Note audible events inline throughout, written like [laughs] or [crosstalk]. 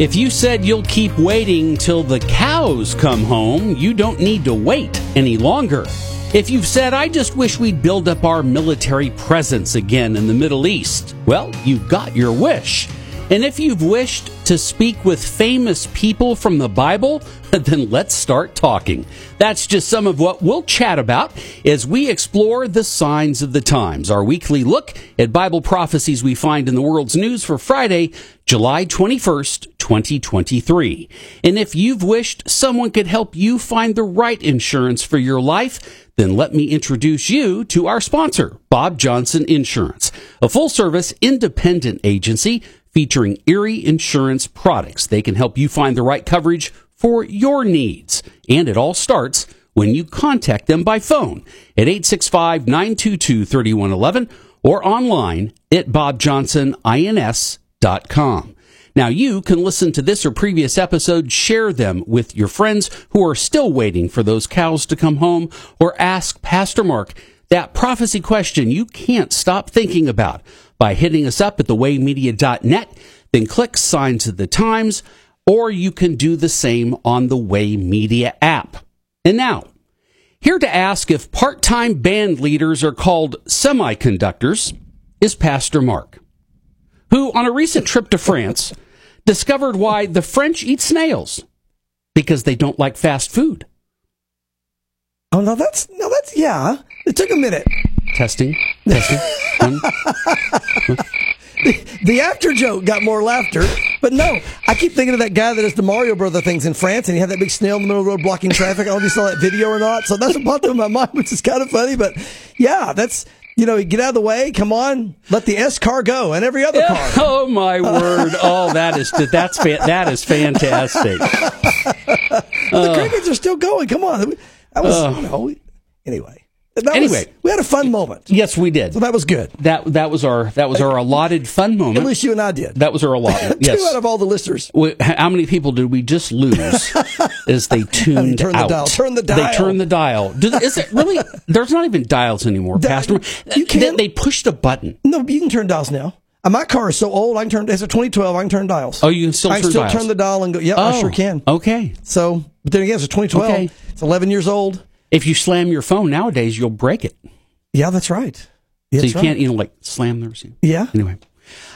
If you said you'll keep waiting till the cows come home, you don't need to wait any longer. If you've said, I just wish we'd build up our military presence again in the Middle East, well, you've got your wish. And if you've wished to speak with famous people from the Bible, [laughs] then let's start talking. That's just some of what we'll chat about as we explore the signs of the times, our weekly look at Bible prophecies we find in the world's news for Friday, July 21st, 2023. And if you've wished someone could help you find the right insurance for your life, then let me introduce you to our sponsor, Bob Johnson Insurance, a full service independent agency featuring Erie Insurance products. They can help you find the right coverage for your needs. And it all starts when you contact them by phone at 865 922 3111 or online at bobjohnsonins.com. Now you can listen to this or previous episodes, share them with your friends who are still waiting for those cows to come home, or ask Pastor Mark that prophecy question you can't stop thinking about by hitting us up at thewaymedia.net, then click Signs of the Times, or you can do the same on the Way Media app. And now, here to ask if part-time band leaders are called semiconductors is Pastor Mark who, on a recent trip to France, discovered why the French eat snails because they don't like fast food. Oh no, that's no, that's yeah. It took a minute. Testing, testing. [laughs] One. Hmm? The after joke got more laughter, but no, I keep thinking of that guy that does the Mario Brother things in France, and he had that big snail in the middle of the road blocking traffic. I don't know if you saw that video or not. So that's what popped in my mind, which is kind of funny. But yeah, that's you know, get out of the way. Come on, let the S car go, and every other car. Oh my word! [laughs] Oh, that is that's fa- that is fantastic. [laughs] the crickets are still going. Come on, that was you know. Anyway, that Anyway. was, we had a fun moment, Yes, we did. so that was good. That that was our that was our allotted fun moment. At least you and I did. That was our allotment. [laughs] Two Yes. out of all the listeners. Wh- How many people did we just lose [laughs] as they tuned Turn the dial. Turn the They dial. turned the dial. Is it really? There's not even dials anymore, Di- Pastor. you can't- They, they pushed a button. No, you can turn dials now. Uh, my car is so old. I can turn. It's a 2012. I can turn dials. Oh, you can still I can turn still dials? turn the dial and go. Yeah, I sure can. Okay. So, but then again, it's a 2012. Okay. It's 11 years old. If you slam your phone nowadays, you'll break it. Yeah, that's right. Yeah, so you that's can't, right. you know, like slam the receiver. Yeah. Anyway.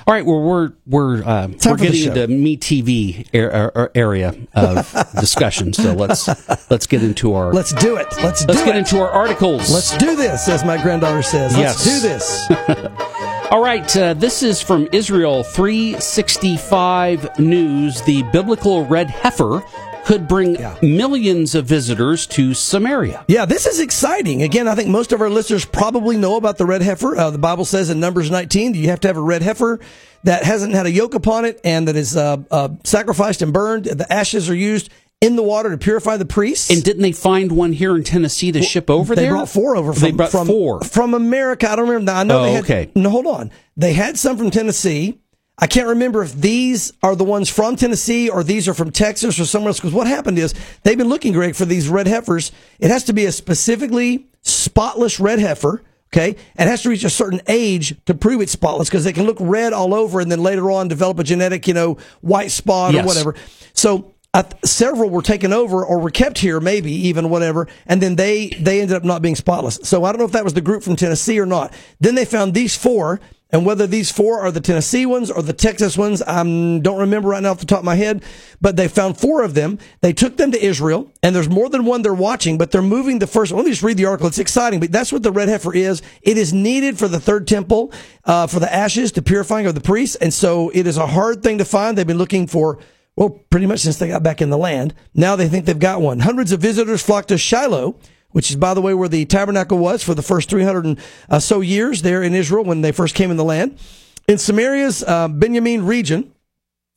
All right. Well, we're we're uh, we're getting into me TV er- er- area of [laughs] discussion. So let's let's get into our Let's do it. Let's, let's get it. into our articles. Let's do this, as my granddaughter says. Let's Yes. do this. [laughs] All right, uh, this is from Israel 365 News. The biblical red heifer could bring Yeah. millions of visitors to Samaria. Yeah, this is exciting. Again, I think most of our listeners probably know about the red heifer. Uh, the Bible says in Numbers 19 that you have to have a red heifer that hasn't had a yoke upon it and that is uh, uh, sacrificed and burned. The ashes are used in the water to purify the priests. And didn't they find one here in Tennessee to ship over they there? They brought four over from, they brought from, four. from America. I don't remember. No, I know Oh, they had. okay. No, hold on. They had some from Tennessee. I can't remember if these are the ones from Tennessee or these are from Texas or somewhere else. Because what happened is they've been looking, Greg, for these red heifers. It has to be a specifically spotless red heifer. Okay. And it has to reach a certain age to prove it's spotless because they can look red all over and then later on develop a genetic, you know, white spot Yes. or whatever. So th- several were taken over or were kept here, maybe even whatever, and then they they ended up not being spotless. So I don't know if that was the group from Tennessee or not. Then they found these four. And whether these four are the Tennessee ones or the Texas ones, I don't remember right now off the top of my head, but they found four of them. They took them to Israel, and there's more than one they're watching, but they're moving the first. Let me just read the article. It's exciting, but that's what the red heifer is. It is needed for the third temple, uh, for the ashes, to purifying of the priests. And so it is a hard thing to find. They've been looking for well, pretty much since they got back in the land. Now they think they've got one. Hundreds of visitors flocked to Shiloh, which is, by the way, where the tabernacle was for the first 300 and uh, so years there in Israel when they first came in the land. In Samaria's uh, Benjamin region,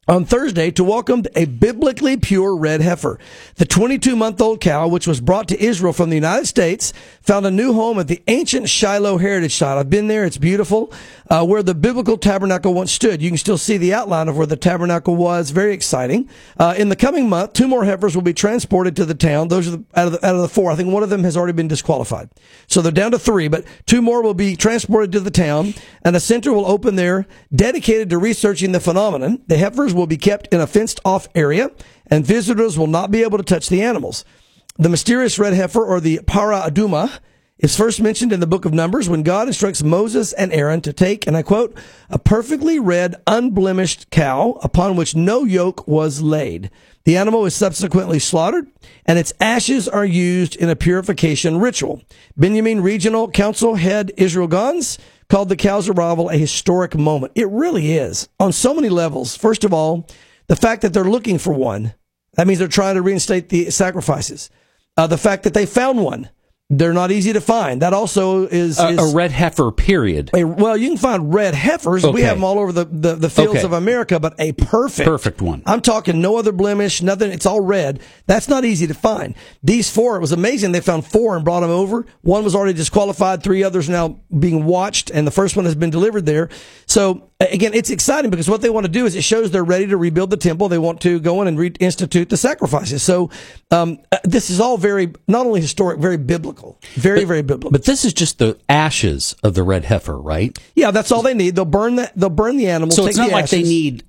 on Thursday to welcome a biblically pure red heifer. The 22 month old cow, which was brought to Israel from the United States, found a new home at the ancient Shiloh Heritage Site. I've been there. It's beautiful. Uh, where the biblical tabernacle once stood. You can still see the outline of where the tabernacle was. Very exciting. Uh, in the coming month, two more heifers will be transported to the town. Those are the, out of the, out of the four. I think one of them has already been disqualified. So they're down to three, but two more will be transported to the town and a center will open there dedicated to researching the phenomenon. The heifers will be kept in a fenced off area and visitors will not be able to touch the animals. The mysterious red heifer or the para aduma is first mentioned in the book of Numbers when God instructs Moses and Aaron to take, and I quote, a perfectly red, unblemished cow upon which no yoke was laid. The animal is subsequently slaughtered and its ashes are used in a purification ritual. Benjamin Regional Council head Israel Gans called the cow's arrival a historic moment. It really is on so many levels. First of all, the fact that they're looking for one, that means they're trying to reinstate the sacrifices. Uh, the fact that they found one, they're not easy to find. That also is, a, is a red heifer. Period. a- well, you can find red heifers. We have them all over the, the, the fields Okay. of America, but a perfect, Perfect one. I'm talking no other blemish, nothing. It's all red. That's not easy to find. These four, it was amazing. They found four and brought them over. One was already disqualified. Three others now being watched, and the first one has been delivered there. So again, it's exciting because what they want to do is it shows they're ready to rebuild the temple. They want to go in and reinstitute the sacrifices. So um, uh, this is all very not only historic, very biblical, very very biblical. But this is just the ashes of the red heifer, right? yeah, that's all they need. They'll burn that. They'll burn the animal. So it's not the like they need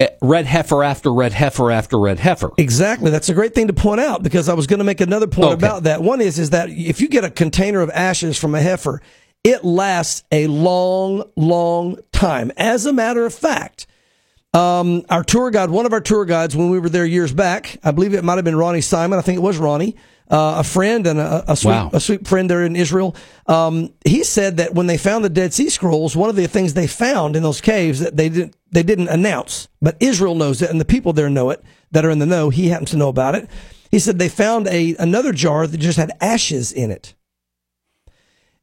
uh, red heifer after red heifer after red heifer. Exactly. That's a great thing to point out because I was going to make another point Okay. about that. One is is that if you get a container of ashes from a heifer, it lasts a long, long time. As a matter of fact, um, our tour guide, one of our tour guides, when we were there years back, I believe it might have been Ronnie Simon. I think it was Ronnie, uh, a friend and a, a sweet, Wow. a sweet friend there in Israel. Um, he said that when they found the Dead Sea Scrolls, one of the things they found in those caves that they didn't they didn't announce, but Israel knows it, and the people there know it that are in the know. He happens to know about it. He said they found a another jar that just had ashes in it.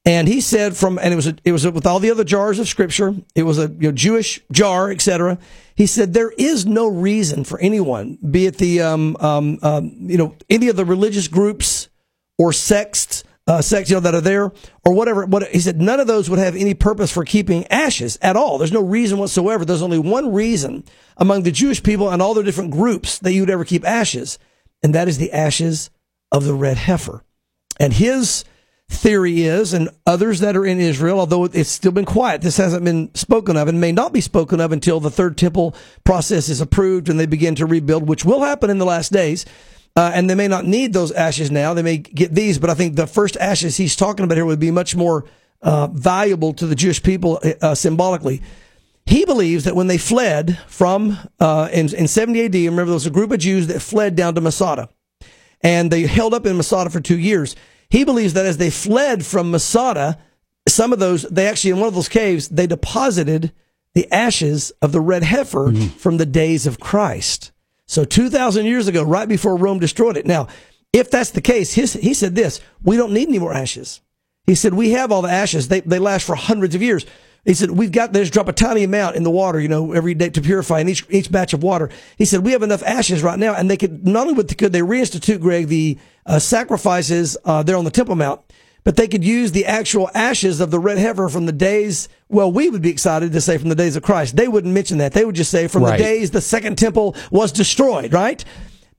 And he said from, and it was a, it was a, with all the other jars of scripture. It was a you know, Jewish jar, etc. He said there is no reason for anyone, be it the um, um, um, you know any of the religious groups or sects, uh, sects you know that are there or whatever. What he said, none of those would have any purpose for keeping ashes at all. There's no reason whatsoever. There's only one reason among the Jewish people and all their different groups that you would ever keep ashes, and that is the ashes of the red heifer. And his theory is, and others that are in Israel, although it's still been quiet, this hasn't been spoken of and may not be spoken of until the third temple process is approved and they begin to rebuild, which will happen in the last days. Uh, and they may not need those ashes now. They may get these, but I think the first ashes he's talking about here would be much more uh, valuable to the Jewish people uh, symbolically. He believes that when they fled from uh, in, in 70 AD, remember there was a group of Jews that fled down to Masada and they held up in Masada for two years. He believes that as they fled from Masada, some of those, they actually, in one of those caves, they deposited the ashes of the red heifer mm-hmm. from the days of Christ. So 2,000 years ago, right before Rome destroyed it. Now, if that's the case, his, he said this, we don't need any more ashes. He said, we have all the ashes. They, they last for hundreds of years. He said, we've got, there's drop a tiny amount in the water, you know, every day to purify in each, each batch of water. He said, we have enough ashes right now. And they could, not only could they reinstitute, Greg, the uh, sacrifices uh, there on the Temple Mount, but they could use the actual ashes of the red heifer from the days, well, we would be excited to say from the days of Christ. They wouldn't mention that. They would just say from Right. the days the second temple was destroyed, right?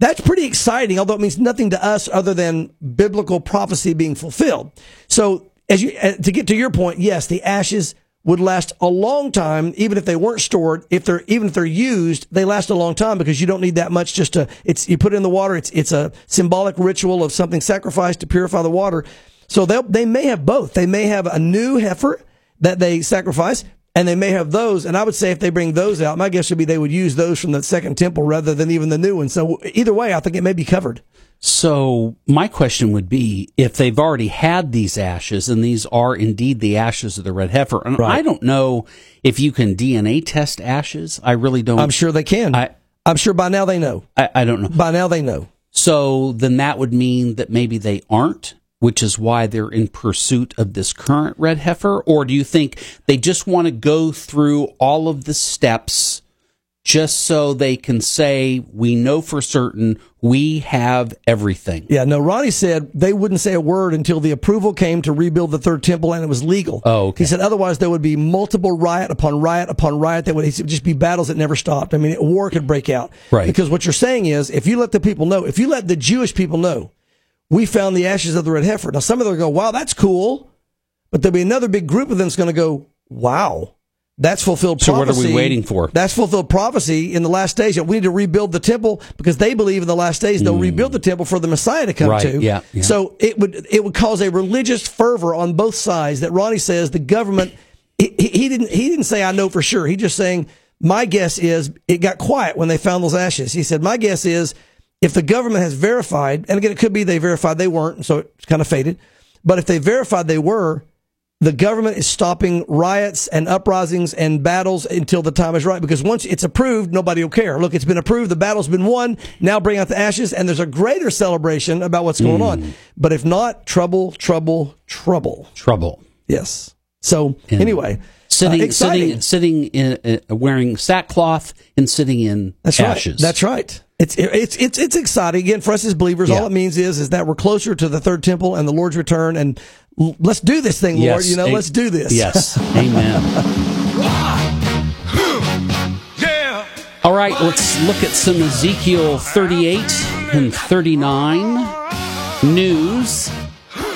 That's pretty exciting, although it means nothing to us other than biblical prophecy being fulfilled. So, as you uh, to get to your point, yes, the ashes would last a long time, even if they weren't stored. If they're even if they're used, they last a long time because you don't need that much. Just to it's you put it in the water. It's it's a symbolic ritual of something sacrificed to purify the water. So they they may have both. They may have a new heifer that they sacrifice, and they may have those. And I would say if they bring those out, my guess would be they would use those from the second temple rather than even the new one. So either way, I think it may be covered. So my question would be if they've already had these ashes and these are indeed the ashes of the red heifer. And Right. I don't know if you can DNA test ashes. I really don't. I'm sure they can. I- I'm sure by now they know. I, I don't know. By now they know. So then that would mean that maybe they aren't, which is why they're in pursuit of this current red heifer? Or do you think they just want to go through all of the steps just so they can say, we know for certain we have everything? Yeah, no, Ronnie said they wouldn't say a word until the approval came to rebuild the third temple and it was legal. Oh, okay. He said otherwise there would be multiple riot upon riot upon riot that would, said, just be battles that never stopped. I mean, war could break out. Right. Because what you're saying is if you let the people know, if you let the Jewish people know, we found the ashes of the red heifer. Now some of them go, wow, that's cool. But there'll be another big group of them that's going to go, wow. That's fulfilled prophecy. So what are we waiting for? That's fulfilled prophecy in the last days. We need to rebuild the temple because they believe in the last days they'll hmm. rebuild the temple for the Messiah to come. Right, to. yeah, yeah. So it would it would cause a religious fervor on both sides that Ronnie says the government he, he he didn't he didn't say I know for sure. He just saying my guess is it got quiet when they found those ashes. He said my guess is if the government has verified and again it could be they verified they weren't so it's kind of faded. But if they verified they were, the government is stopping riots and uprisings and battles until the time is right. Because once it's approved, nobody will care. Look, it's been approved. The battle's been won. Now bring out the ashes and there's a greater celebration about what's going on. But if not, trouble, trouble, trouble. Trouble. Yes. So anyway, Sitting, uh, sitting, sitting in, uh, wearing sackcloth and sitting in That's ashes. right. That's right. It's it's it's it's exciting again for us as believers. Yeah. All it means is is that we're closer to the third temple and the Lord's return, and l- let's do this thing, Lord. You know, A- let's do this. Yes. [laughs] Amen. All right, let's look at some Ezekiel 38 and 39 news.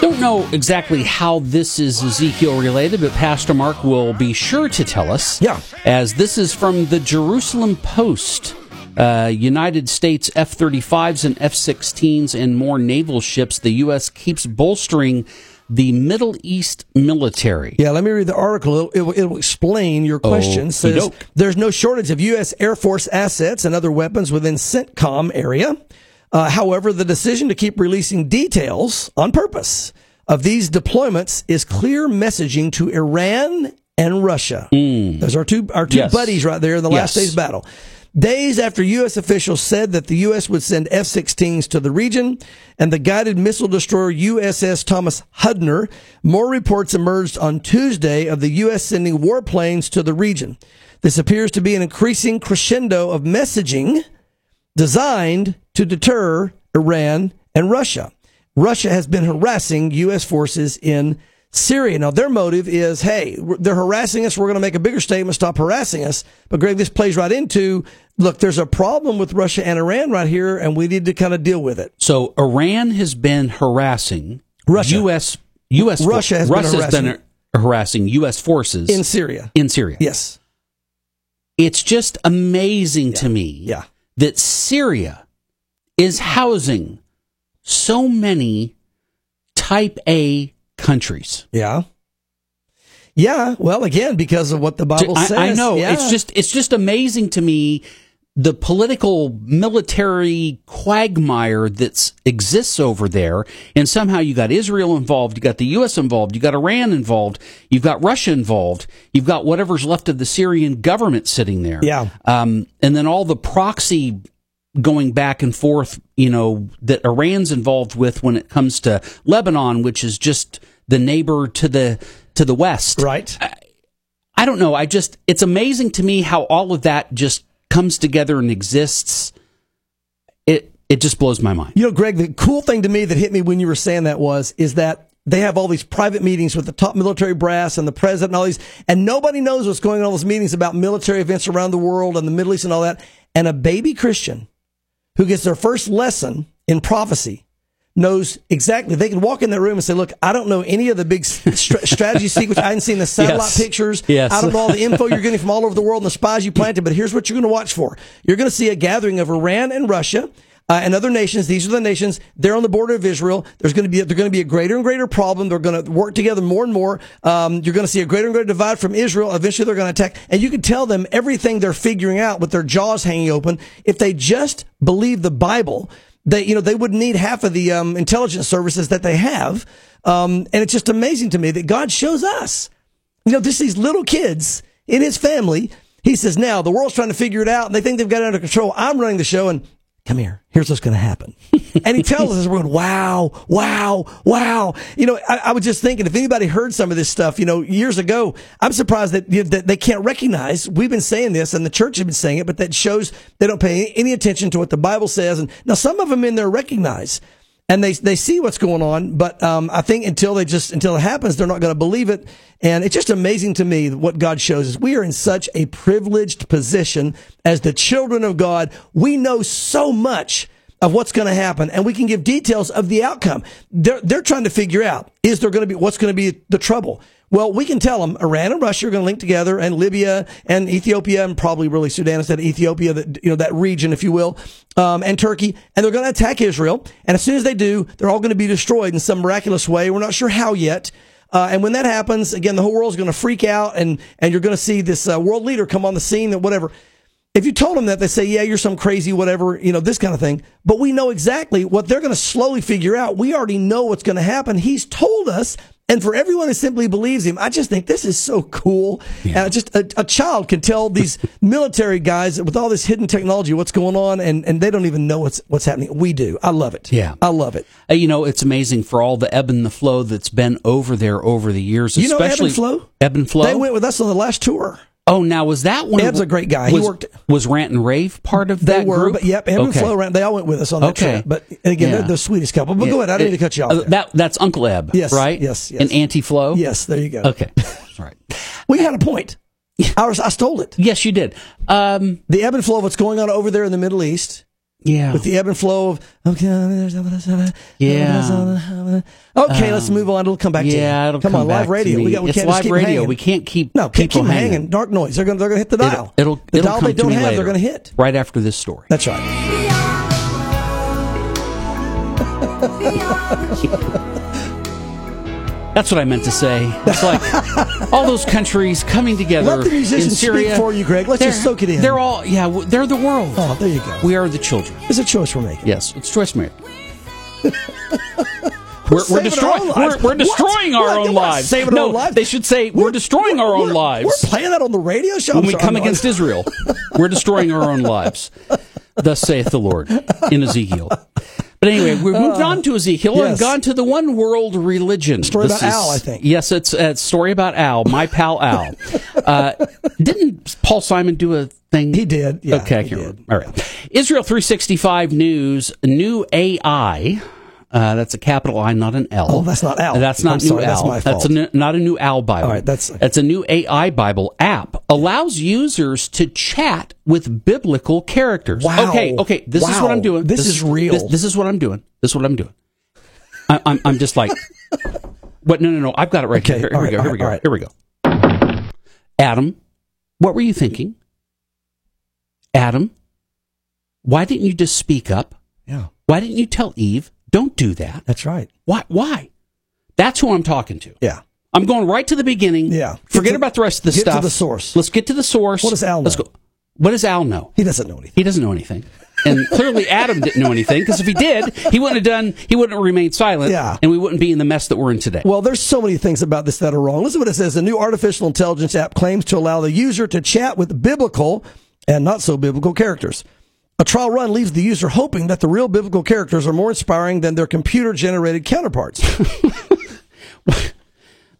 Don't know exactly how this is Ezekiel related, but Pastor Mark will be sure to tell us. Yeah. As this is from the Jerusalem Post. Uh, United States F 35s and F 16s and more naval ships. The U.S. keeps bolstering the Middle East military. Yeah, let me read the article. It'll, it'll, it'll explain your question. It Says there's no shortage of U.S. Air Force assets and other weapons within CENTCOM area. Uh, however, the decision to keep releasing details on purpose of these deployments is clear messaging to Iran and Russia. Those are two our two. Yes. buddies right there in the last day's battle. Days after U.S. officials said that the U.S. would send F 16s to the region and the guided missile destroyer USS Thomas Hudner, more reports emerged on Tuesday of the U.S. sending warplanes to the region. This appears to be an increasing crescendo of messaging designed to deter Iran and Russia. Russia has been harassing U.S. forces in Syria. Now, their motive is, hey, they're harassing us. We're going to make a bigger statement, stop harassing us. But Greg, this plays right into, look, there's a problem with Russia and Iran right here, and we need to kind of deal with it. So Iran has been harassing Russia. U.S. U.S. Russia has been Russia's been harassing U.S. forces In Syria. in Syria. Yes. It's just amazing to me Yeah. that Syria is housing so many Type A countries. Yeah. Yeah. Well, again, because of what the Bible I, says. I know Yeah. it's just it's just amazing to me the political military quagmire that exists over there and somehow you got Israel involved you got the US involved you got Iran involved you've got Russia involved you've got whatever's left of the Syrian government sitting there Yeah. um, and then all the proxy going back and forth you know that Iran's involved with when it comes to Lebanon which is just the neighbor to the to the west right. I don't know. I just, it's amazing to me how all of that just comes together and exists. It, it just blows my mind. You know, Greg, the cool thing to me that hit me when you were saying that was, is that they have all these private meetings with the top military brass and the president and all these, and nobody knows what's going on in all those meetings about military events around the world and the Middle East and all that. And a baby Christian who gets their first lesson in prophecy knows exactly. They can walk in that room and say, "Look, I don't know any of the big stra- [laughs] strategy sequence. I haven't seen the satellite Yes. pictures. Yes. I don't know all the info you're getting from all over the world and the spies you [laughs] planted. But here's what you're going to watch for. You're going to see a gathering of Iran and Russia." Uh, and other nations. These are the nations. They're on the border of Israel. There's going to be they're going to be a greater and greater problem. They're going to work together more and more. Um, you're going to see a greater and greater divide from Israel. Eventually, they're going to attack, and you can tell them everything they're figuring out with their jaws hanging open. If they just believe the Bible, they you know they wouldn't need half of the um, intelligence services that they have. Um, and it's just amazing to me that God shows us, you know, just these little kids in His family. He says, now the world's trying to figure it out and they think they've got it under control. I'm running the show and come here. Here's what's going to happen. [laughs] and he tells us, we're going, wow, wow, wow. You know, I, I, was just thinking, if anybody heard some of this stuff, you know, years ago, I'm surprised that, you know, that they can't recognize. We've been saying this and the church has been saying it, but that shows they don't pay any attention to what the Bible says. And now some of them in there recognize and they they see what's going on. But um, I think until they just until it happens, they're not going to believe it. And it's just amazing to me what God shows us. We are in such a privileged position as the children of God. We know so much of what's going to happen, and we can give details of the outcome. They're they're trying to figure out is there going to be what's going to be the trouble. Well, we can tell them Iran and Russia are going to link together, and Libya and Ethiopia, and probably really Sudan instead of Ethiopia, that you know that region, if you will, um, and Turkey, and they're going to attack Israel. And as soon as they do, they're all going to be destroyed in some miraculous way. We're not sure how yet. Uh, and when that happens, again, the whole world is going to freak out, and and you're going to see this uh, world leader come on the scene, and whatever. If you told them that, they say, "Yeah, you're some crazy, whatever, you know, this kind of thing." But we know exactly what they're going to slowly figure out. We already know what's going to happen. He's told us and for everyone who simply believes him, I just think this is so cool. Yeah. Uh, just a, a, child can tell these [laughs] military guys with all this hidden technology what's going on, and, and they don't even know what's what's happening. We do. I love it. Yeah, I love it. Uh, you know, it's amazing for all the ebb and the flow that's been over there over the years. You know, ebb and flow. Ebb and flow. They went with us on the last tour. Oh, now was that one? Eb's a great guy. Was, he worked. Was Rant and Rave part of that were, group? But yep, Eb okay. and Flo Rant. They all went with us on that okay. trip. But again, yeah. they're the sweetest couple. But yeah. go ahead. I didn't mean to cut you off. Uh, that that's Uncle Eb. Yes. Right. Yes. yes. And Auntie Flo. Yes. There you go. Okay. [laughs] all right. we had a point. I, was, I stole it. Yes, you did. Um, the ebb and flow of what's going on over there in the Middle East yeah. With the ebb and flow of okay, yeah. Okay, um, let's move on. It'll come back. Yeah, to it'll come, come on. Live radio. We, got, we it's can't live radio. Hanging. We can't keep no keep, keep hanging. hanging. Dark noise. They're gonna They're going to hit the dial. It'll. it'll the it'll dial come they don't have. Later, they're going to hit right after this story. That's right. [laughs] That's what I meant to say. It's like [laughs] all those countries coming together Let the musicians in Syria. Speak for you, Greg. Let's just soak it in. They're all, yeah, they're the world. Oh, there you go. We are the children. It's a choice we're making. Yes, it's choice we're making. [laughs] we're, we're, destroying. We're, we're, destroying what? our what? own lives. Saving no, our lives. They should say we're, destroying our own lives. We're playing that on the radio show when we come against Israel. We're destroying our own [laughs] lives. Thus saith the Lord in Ezekiel. But anyway, we've moved uh, on to Ezekiel yes. and gone to the one world religion. Story this about is, Al, I think. Yes, it's a story about Al, my pal Al. [laughs] uh, didn't Paul Simon do a thing? He did. Yeah, okay, I can't. All right. Israel 365 News, new AI uh, that's a capital I, not an L. Oh, that's not Al. That's not I'm new sorry, Al. That's my fault. That's a, not a new Al Bible. All right, that's that's a new AI Bible app. Allows users to chat with biblical characters. Wow. Okay, okay. This wow. is what I'm doing. This, this is real. This, this, is what I'm doing. This is what I'm doing. I, am I'm, I'm just like, but no, no, no. I've got it right okay, here. Here, right, we go. Here right, we go. Right. Here we go. Adam, what were you thinking? Adam, why didn't you just speak up? Yeah. Why didn't you tell Eve? Don't do that. That's right. Why? Why? That's who I'm talking to. Yeah. I'm going right to the beginning. Yeah. Forget to, about the rest of the get stuff. Get to the source. Let's get to the source. What does Al know? Let's go. What does Al know? He doesn't know anything. He doesn't know anything. And clearly Adam didn't know anything because if he did, he wouldn't have done, he wouldn't have remained silent. Yeah. And we wouldn't be in the mess that we're in today. Well, there's so many things about this that are wrong. Listen to what it says. The new artificial intelligence app claims to allow the user to chat with biblical and not so biblical characters. A trial run leaves the user hoping that the real biblical characters are more inspiring than their computer generated counterparts. [laughs]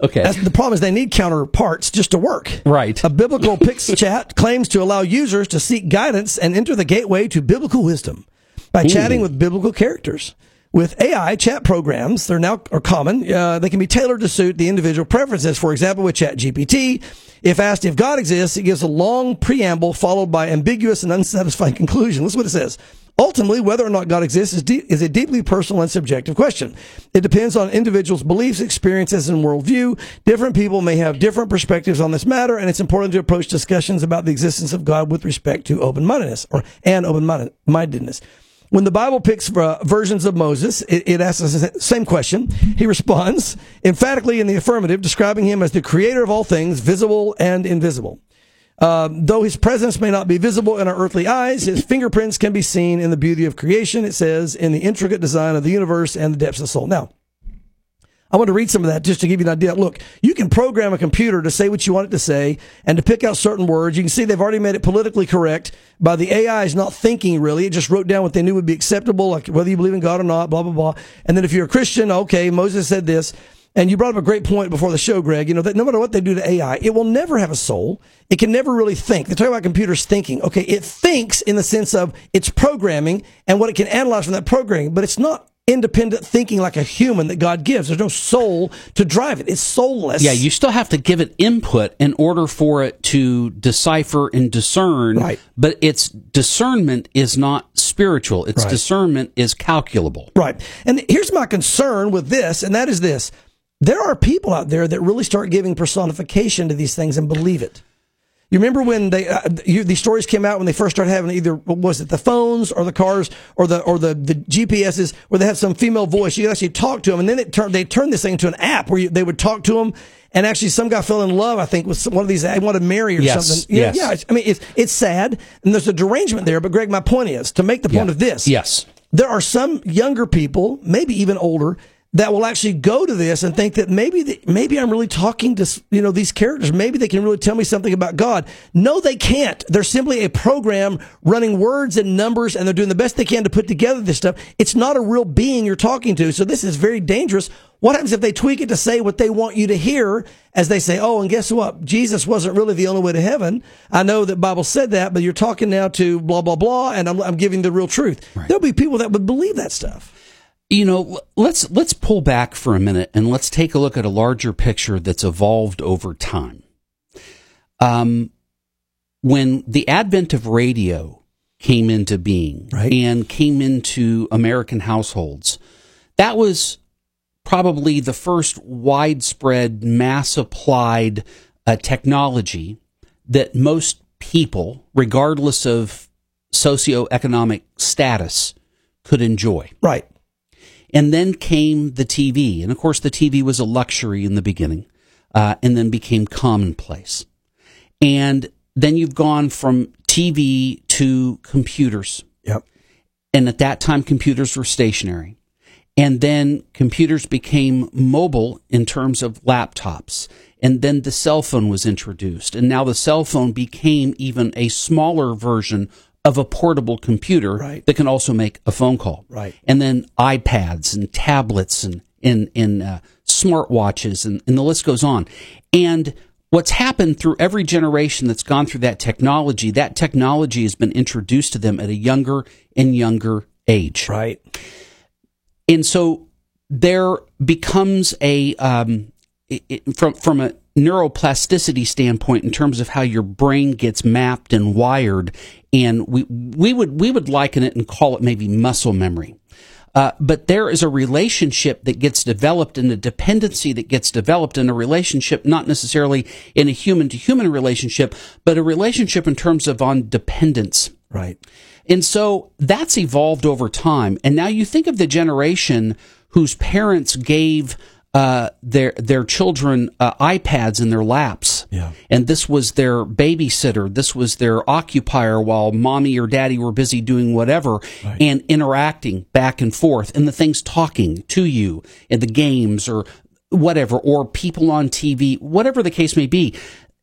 okay. That's, the problem is they need counterparts just to work. Right. A biblical Pix [laughs] chat claims to allow users to seek guidance and enter the gateway to biblical wisdom by Ooh. chatting with biblical characters. With AI chat programs, they're now are common. Uh, they can be tailored to suit the individual preferences. For example, with ChatGPT, if asked if God exists, it gives a long preamble followed by ambiguous and unsatisfying [laughs] conclusion. Listen what it says. Ultimately, whether or not God exists is, de- is a deeply personal and subjective question. It depends on individuals' beliefs, experiences, and worldview. Different people may have different perspectives on this matter, and it's important to approach discussions about the existence of God with respect to open-mindedness or and open-mindedness. When the Bible picks uh, versions of Moses, it, it asks the same question. He responds emphatically in the affirmative, describing him as the creator of all things, visible and invisible. Um, though his presence may not be visible in our earthly eyes, his fingerprints can be seen in the beauty of creation, it says, in the intricate design of the universe and the depths of soul. Now, I want to read some of that just to give you an idea. Look, you can program a computer to say what you want it to say and to pick out certain words. You can see they've already made it politically correct by the AI is not thinking really. It just wrote down what they knew would be acceptable, like whether you believe in God or not, blah, blah, blah. And then if you're a Christian, okay, Moses said this. And you brought up a great point before the show, Greg. You know, that no matter what they do to AI, it will never have a soul. It can never really think. They talk about computers thinking. Okay, it thinks in the sense of its programming and what it can analyze from that programming, but it's not independent thinking like a human that God gives. There's no soul to drive it. It's soulless. Yeah, you still have to give it input in order for it to decipher and discern. Right. But its discernment is not spiritual. Its Right. discernment is calculable. Right. And here's my concern with this, and that is this. There are people out there that really start giving personification to these things and believe it. You remember when they uh, you, these stories came out when they first started having either was it the phones or the cars or the or the the GPSs where they have some female voice you could actually talk to them and then it turned they turned this thing into an app where you, they would talk to them and actually some guy fell in love I think with some- one of these I wanted to marry or Yes, something yeah yes. yeah I mean it's it's sad and there's a derangement there but Greg my point is to make the point Yeah. of this Yes. there are some younger people, maybe even older, that will actually go to this and think that maybe the, maybe I'm really talking to you know these characters. Maybe they can really tell me something about God. No, they can't. They're simply a program running words and numbers, and they're doing the best they can to put together this stuff. It's not a real being you're talking to. So this is very dangerous. What happens if they tweak it to say what they want you to hear as they say, oh, and guess what? Jesus wasn't really the only way to heaven. I know that Bible said that, but you're talking now to blah, blah, blah, and I'm, I'm giving the real truth. There'll be people that would believe that stuff. You know, let's let's pull back for a minute and let's take a look at a larger picture that's evolved over time. Um, when the advent of radio came into being Right. and came into American households, that was probably the first widespread mass applied uh, technology that most people, regardless of socioeconomic status, could enjoy. Right. And then came the TV. And of course, the TV was a luxury in the beginning uh, and then became commonplace. And then you've gone from TV to computers. Yep. And at that time, computers were stationary. And then computers became mobile in terms of laptops. And then the cell phone was introduced. And now the cell phone became even a smaller version of a portable computer Right. that can also make a phone call. Right. And then iPads and tablets and, and, and uh, smartwatches and, and the list goes on. And what's happened through every generation that's gone through that technology, that technology has been introduced to them at a younger and younger age. Right. And so there becomes a um, it, it- from from a neuroplasticity standpoint in terms of how your brain gets mapped and wired, and we we would we would liken it and call it maybe muscle memory. Uh, but there is a relationship that gets developed and a dependency that gets developed in a relationship, not necessarily in a human to human relationship, but a relationship in terms of on dependence. Right. And so that's evolved over time. And now you think of the generation whose parents gave uh, their their children uh, iPads in their laps. Yeah. And this was their babysitter. This was their occupier while mommy or daddy were busy doing whatever and interacting back and forth. And the things talking to you in the games or whatever, or people on TV, whatever the case may be.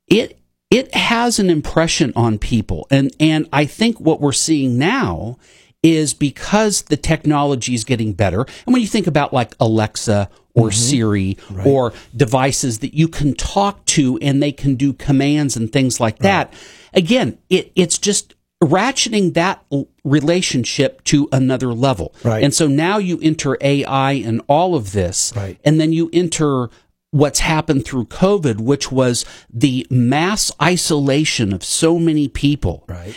It it has an impression on people. And, and I think what we're seeing now is because the technology is getting better. And when you think about like Alexa or mm-hmm. Siri or devices that you can talk to and they can do commands and things like that, again, it, it's just ratcheting that relationship to another level. Right. And so now you enter AI and all of this. Right. And then you enter what's happened through COVID, which was the mass isolation of so many people. Right.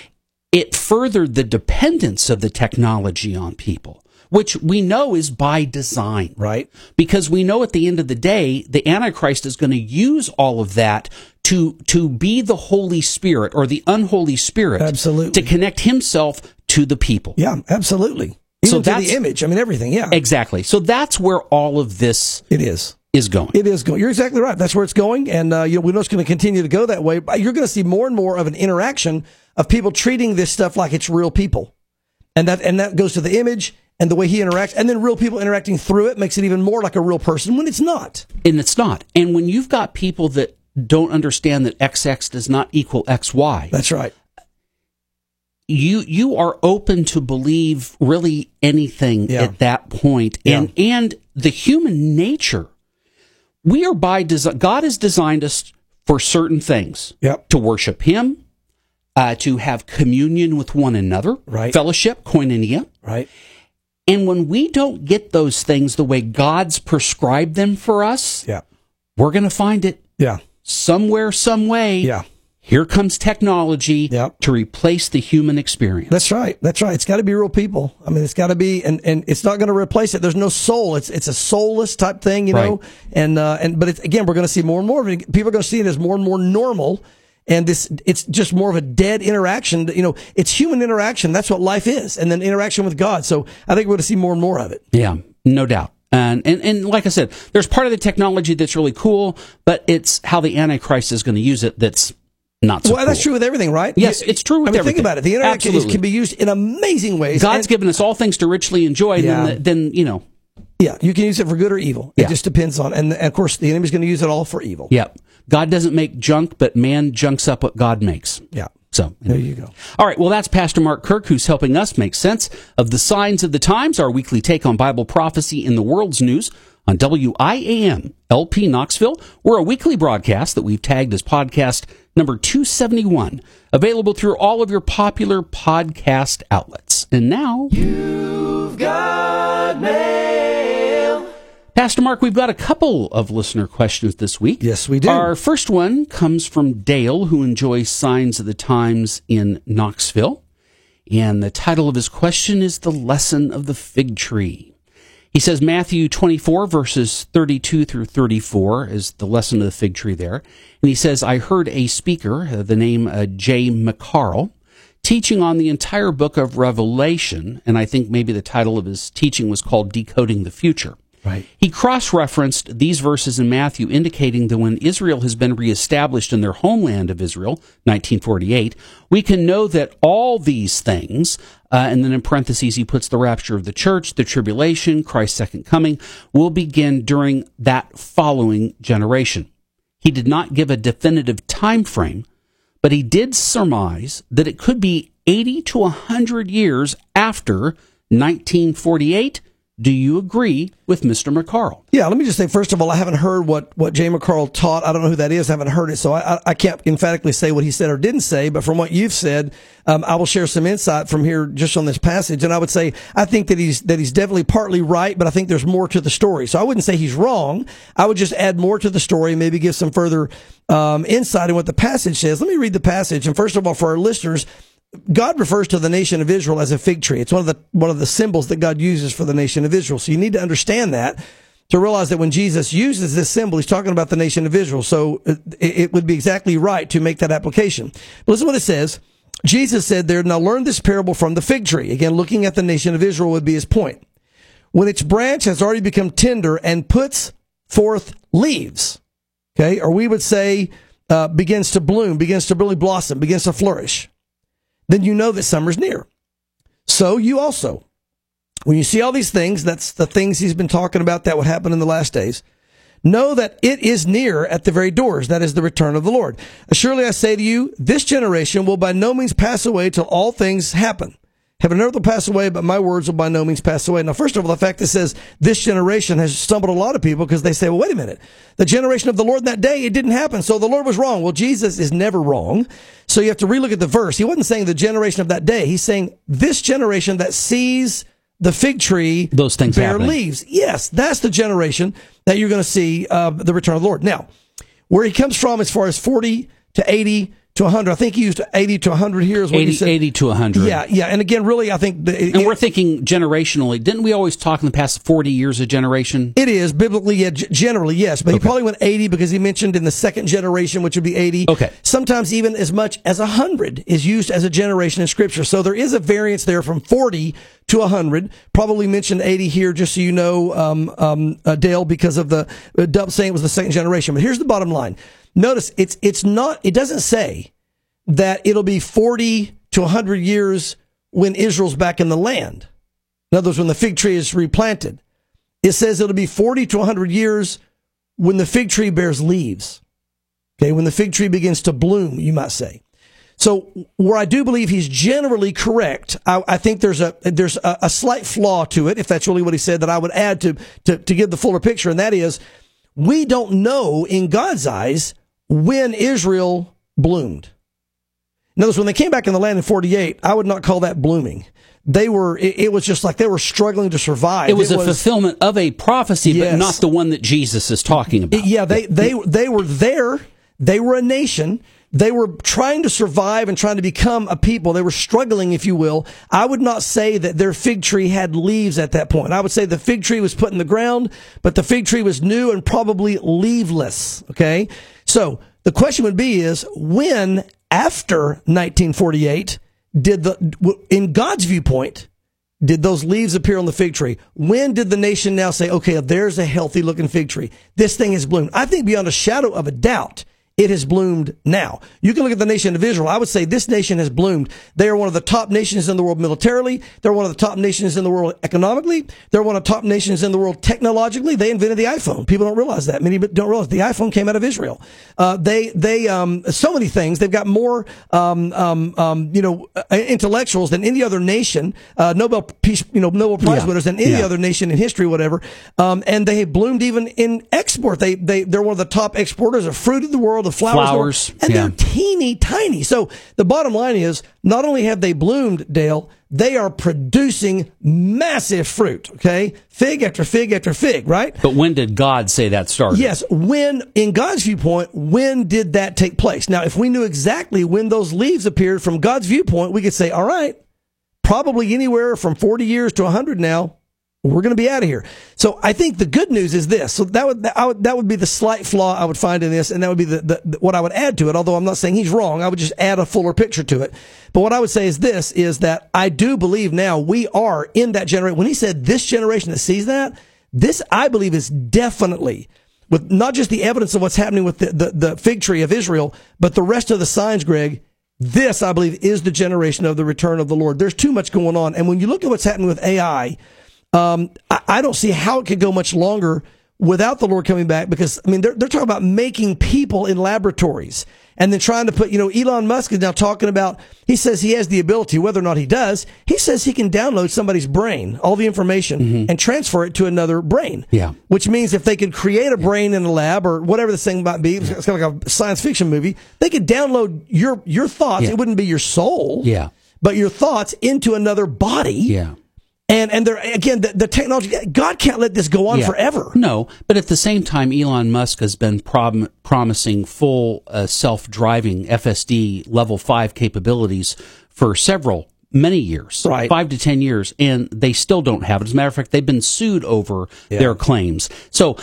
It furthered the dependence of the technology on people, which we know is by design. Right. Because we know at the end of the day, the Antichrist is going to use all of that to, to be the Holy Spirit or the unholy Spirit. Absolutely. To connect himself to the people. Yeah, absolutely. Even so to that's the image. I mean, everything. Yeah, exactly. So that's where all of this it is. is going. It is going. You're exactly right. That's where it's going, and uh, you know we know it's going to continue to go that way. But you're going to see more and more of an interaction of people treating this stuff like it's real people, and that and that goes to the image and the way he interacts, and then real people interacting through it makes it even more like a real person when it's not. and it's not. And when you've got people that don't understand that XX does not equal XY, That's right. you you are open to believe really anything Yeah. at that point. And and the human nature, we are by design. God has designed us for certain things. Yep. To worship Him, uh, to have communion with one another, Right. Fellowship, koinonia. Right. And when we don't get those things the way God's prescribed them for us, Yeah. we're going to find it Yeah. somewhere, some way. Yeah. Here comes technology Yep. to replace the human experience. That's right. That's right. It's got to be real people. I mean, it's got to be, and, and it's not going to replace it. There's no soul. It's it's a soulless type thing, you know. Right. And uh, and but it's, again, we're going to see more and more of it. People are going to see it as more and more normal. And this, it's just more of a dead interaction. You know, it's human interaction. That's what life is, and then interaction with God. So I think we're going to see more and more of it. Yeah, no doubt. And, and and like I said, there's part of the technology that's really cool, but it's how the Antichrist is going to use it that's not so well, that's true with everything, right? Yes, it's true with I mean, everything. Think about it. The internet Absolutely. can be used in amazing ways. God's And- given us all things to richly enjoy. Yeah. Then, then you know, yeah, you can use it for good or evil. It Yeah. just depends on, and, and of course, the enemy's going to use it all for evil. yep. God doesn't make junk, but man junks up what God makes. Yeah. So There you go. All right, well, that's Pastor Mark Kirk who's helping us make sense of the signs of the times, our weekly take on Bible prophecy in the world's news on WIAM LP Knoxville. We're a weekly broadcast that we've tagged as podcast number 271, available through all of your popular podcast outlets. And now. You've got mail. Pastor Mark, we've got a couple of listener questions this week. Yes, we do. Our first one comes from Dale, who enjoys Signs of the Times in Knoxville. And the title of his question is The Lesson of the Fig Tree. He says Matthew 24, verses 32 through 34 is the lesson of the fig tree there. And he says, I heard a speaker, uh, the name uh, Jay McCarl, teaching on the entire book of Revelation. And I think maybe the title of his teaching was called Decoding the Future. Right. He cross referenced these verses in Matthew, indicating that when Israel has been reestablished in their homeland of Israel, 1948, we can know that all these things, uh, and then in parentheses, he puts the rapture of the church, the tribulation, Christ's second coming, will begin during that following generation. He did not give a definitive time frame, but he did surmise that it could be 80 to 100 years after 1948. Do you agree with Mr. McCarl? Yeah, let me just say first of all, I haven't heard what what Jay McCarl taught. I don't know who that is. I haven't heard it, so I, I, can't emphatically say what he said or didn't say. But from what you've said, um, I will share some insight from here just on this passage. And I would say I think that he's that he's definitely partly right, but I think there's more to the story. So I wouldn't say he's wrong. I would just add more to the story and maybe give some further um, insight in what the passage says. Let me read the passage. And first of all, for our listeners. God refers to the nation of Israel as a fig tree. It's one of the one of the symbols that God uses for the nation of Israel. So you need to understand that to realize that when Jesus uses this symbol, he's talking about the nation of Israel. So it, it would be exactly right to make that application. But listen to what it says. Jesus said there, now learn this parable from the fig tree. Again, looking at the nation of Israel would be his point. When its branch has already become tender and puts forth leaves, okay, or we would say uh, begins to bloom, begins to really blossom, begins to flourish then you know that summer's near. So you also, when you see all these things, that's the things he's been talking about that would happen in the last days. Know that it is near at the very doors. That is the return of the Lord. Surely I say to you, this generation will by no means pass away till all things happen. Heaven and earth will pass away, but my words will by no means pass away. Now, first of all, the fact that says this generation has stumbled a lot of people because they say, well, wait a minute. The generation of the Lord in that day, it didn't happen. So the Lord was wrong. Well, Jesus is never wrong. So you have to relook at the verse. He wasn't saying the generation of that day. He's saying this generation that sees the fig tree Those things bear happening. leaves. Yes, that's the generation that you're going to see uh, the return of the Lord. Now, where he comes from as far as 40 to 80 to 100. I think he used 80 to 100 here is what 80, he said. 80 to 100. Yeah, yeah. And again, really, I think the, And we're thinking generationally. Didn't we always talk in the past 40 years a generation? It is biblically, yeah, generally, yes. But he probably went 80 because he mentioned in the second generation, which would be 80. Okay. Sometimes even as much as 100 is used as a generation in scripture. So there is a variance there from 40 to 100. Probably mentioned 80 here, just so you know, um, um, uh, Dale, because of the uh, Dub saying it was the second generation. But here's the bottom line. Notice it's, it's not, it doesn't say that it'll be 40 to 100 years when Israel's back in the land. In other words, when the fig tree is replanted. It says it'll be 40 to 100 years when the fig tree bears leaves. Okay, when the fig tree begins to bloom, you might say. So where I do believe he's generally correct, I, I think there's a there's a, a, slight flaw to it, if that's really what he said, that I would add to, to to give the fuller picture, and that is we don't know in God's eyes when Israel bloomed. In other words, when they came back in the land in 48, I would not call that blooming. They were, it, it was just like they were struggling to survive. It was a fulfillment of a prophecy, Yes. but not the one that Jesus is talking about. Yeah, they, they, they were there. They were a nation. They were trying to survive and trying to become a people. They were struggling, if you will. I would not say that their fig tree had leaves at that point. I would say the fig tree was put in the ground, but the fig tree was new and probably leaveless. Okay. So the question would be is when after 1948 did the, in God's viewpoint, did those leaves appear on the fig tree? When did the nation now say, okay, there's a healthy looking fig tree? This thing has bloomed. I think beyond a shadow of a doubt, it has bloomed now. You can look at the nation of Israel. I would say this nation has bloomed. They are one of the top nations in the world militarily. They're one of the top nations in the world economically. They're one of the top nations in the world technologically. They invented the iPhone. People don't realize that. Many don't realize the iPhone came out of Israel. Uh, they, they, um, so many things. They've got more, um, um, um, you know, uh, intellectuals than any other nation, uh, Nobel Peace, you know, Nobel Prize Yeah. winners than any Yeah. other nation in history, whatever. Um, and they have bloomed even in export. They, they, they're one of the top exporters of fruit in the world, of flowers, the. Flowers, and yeah. they're teeny tiny. So the bottom line is, not only have they bloomed, Dale, they are producing massive fruit. Okay, fig after fig after fig, right? But when did God say that started? Yes. When, in God's viewpoint, when did that take place? Now, if we knew exactly when those leaves appeared from God's viewpoint, we could say, all right, probably anywhere from 40 years to 100 now, we're going to be out of here. So I think the good news is this. So that would, I would, that would be the slight flaw I would find in this. And that would be the, the, the- what I would add to it. Although I'm not saying he's wrong. I would just add a fuller picture to it. But what I would say is this, is that I do believe now we are in that generation. When he said this generation that sees that, this I believe is definitely with not just the evidence of what's happening with the, the, the fig tree of Israel, but the rest of the signs, Greg, this, I believe, is the generation of the return of the Lord. There's too much going on. And when you look at what's happening with AI, um, I, I don't see how it could go much longer without the Lord coming back because, I mean, they're, they're talking about making people in laboratories and then trying to put, you know, Elon Musk is now talking about, he says he has the ability, whether or not he does, he says he can download somebody's brain, all the information, and transfer it to another brain. Yeah. Which means if they could create a brain in a lab or whatever this thing might be, it's kind of like a science fiction movie, they could download your, your thoughts. Yeah. It wouldn't be your soul. Yeah. But your thoughts into another body. Yeah. And and there again, the, the technology. God can't let this go on Yeah. forever. No, but at the same time, Elon Musk has been prom- promising full uh, self-driving FSD level five capabilities for several, many years, Right. five to ten years, and they still don't have it. As a matter of fact, they've been sued over their claims. So.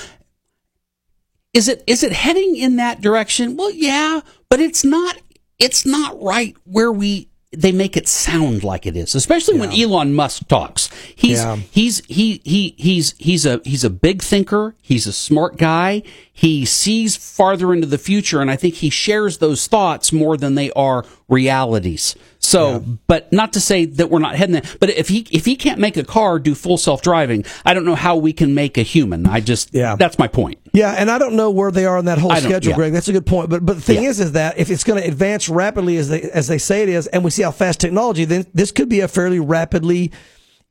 Is it is it heading in that direction? Well, yeah, but it's not it's not right where we they make it sound like it is, especially when Elon Musk talks. He's Yeah. he's he he he's he's a he's a big thinker. He's a smart guy. He sees farther into the future, and I think he shares those thoughts more than they are realities. So, but not to say that we're not heading there. But if he if he can't make a car do full self driving, I don't know how we can make a human. I just Yeah. that's my point. Yeah, and I don't know where they are on that whole schedule, yeah. Greg. That's a good point. But but the thing Yeah. is, is that if it's going to advance rapidly as they as they say it is, and we see how fast technology, then this could be a fairly rapidly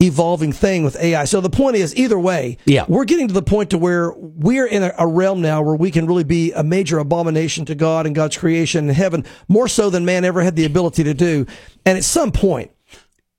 evolving thing with AI. So the point is, either way, Yeah. we're getting to the point to where we're in a, a realm now where we can really be a major abomination to God and God's creation in heaven, more so than man ever had the ability to do. And at some point,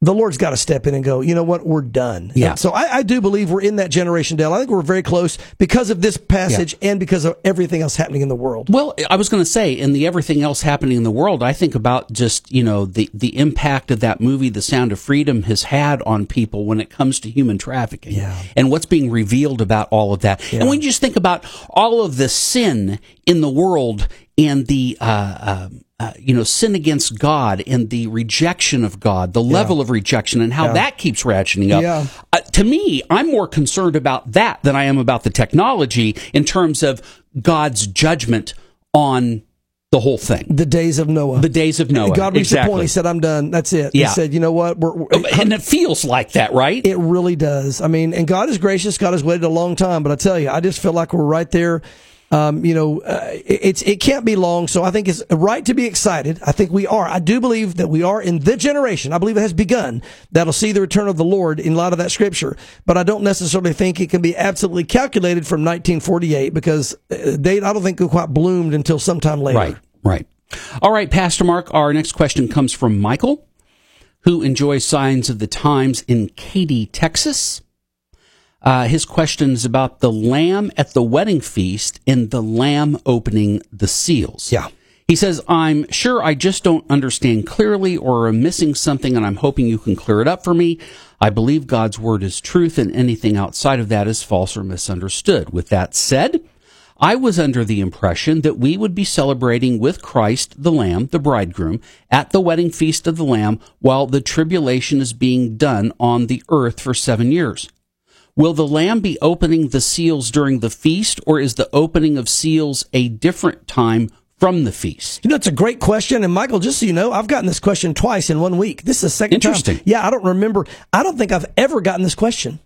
the Lord's got to step in and go, you know what, we're done. Yeah. And so I, I do believe we're in that generation, Dale. I think we're very close because of this passage and because of everything else happening in the world. Well, I was going to say, in the everything else happening in the world, I think about just you know the the impact of that movie, The Sound of Freedom, has had on people when it comes to human trafficking, Yeah. and what's being revealed about all of that. And when you just think about all of the sin in the world and the uh, uh, uh, you know sin against God and the rejection of God, the level of rejection, and how that keeps ratcheting up. Yeah. Uh, to me, I'm more concerned about that than I am about the technology in terms of God's judgment on the whole thing. The days of Noah. The days of Noah. God reached exactly. a point. He said, "I'm done. That's it." Yeah. He said, "You know what? We're, we're, and it feels like that, right? It really does. I mean, and God is gracious. God has waited a long time, but I tell you, I just feel like we're right there. Um, you know, uh, it- it's it can't be long. So I think it's right to be excited. I think we are. I do believe that we are in the generation. I believe it has begun that'll see the return of the Lord in light of that scripture. But I don't necessarily think it can be absolutely calculated from 1948 because uh, they I don't think it quite bloomed until sometime later. Right, right. All right, Pastor Mark, our next question comes from Michael, who enjoys Signs of the Times in Katy, Texas. Uh, his question is about the lamb at the wedding feast and the lamb opening the seals. Yeah. He says, I'm sure I just don't understand clearly or am missing something, and I'm hoping you can clear it up for me. I believe God's word is truth, and anything outside of that is false or misunderstood. With that said, I was under the impression that we would be celebrating with Christ the Lamb, the bridegroom, at the wedding feast of the Lamb while the tribulation is being done on the earth for seven years. Will the Lamb be opening the seals during the feast, or is the opening of seals a different time from the feast? You know, it's a great question. And Michael, just so you know, I've gotten this question twice in one week. This is the second Interesting. time. Yeah, I don't remember. I don't think I've ever gotten this question.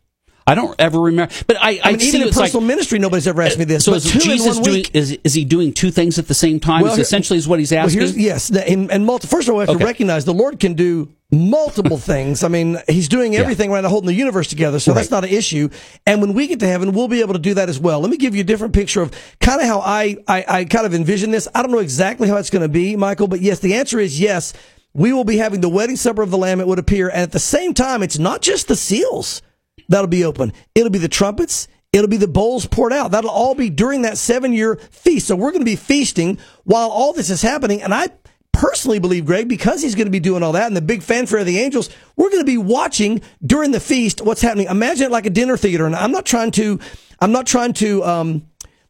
I don't ever remember, but I, I mean, see even in it's like- personal ministry, nobody's ever asked me this. So is two Jesus in one doing? week. Is is he doing two things at the same time? Well, is essentially is what he's asking. here's- yes, and, and multi, first of all, we have Okay. to recognize the Lord can do multiple things. I mean, He's doing everything right now, holding the universe together, so that's not an issue. And when we get to heaven, we'll be able to do that as well. Let me give you a different picture of kind of how I, I, I kind of envision this. I don't know exactly how it's going to be, Michael, but yes, the answer is yes. We will be having the wedding supper of the Lamb, it would appear. And at the same time, it's not just the seals that'll be open. It'll be the trumpets. It'll be the bowls poured out. That'll all be during that seven year feast. So we're going to be feasting while all this is happening. And I personally believe, Greg, because he's going to be doing all that and the big fanfare of the angels, we're going to be watching during the feast what's happening. Imagine it like a dinner theater. And I'm not trying to, I'm not trying to, um,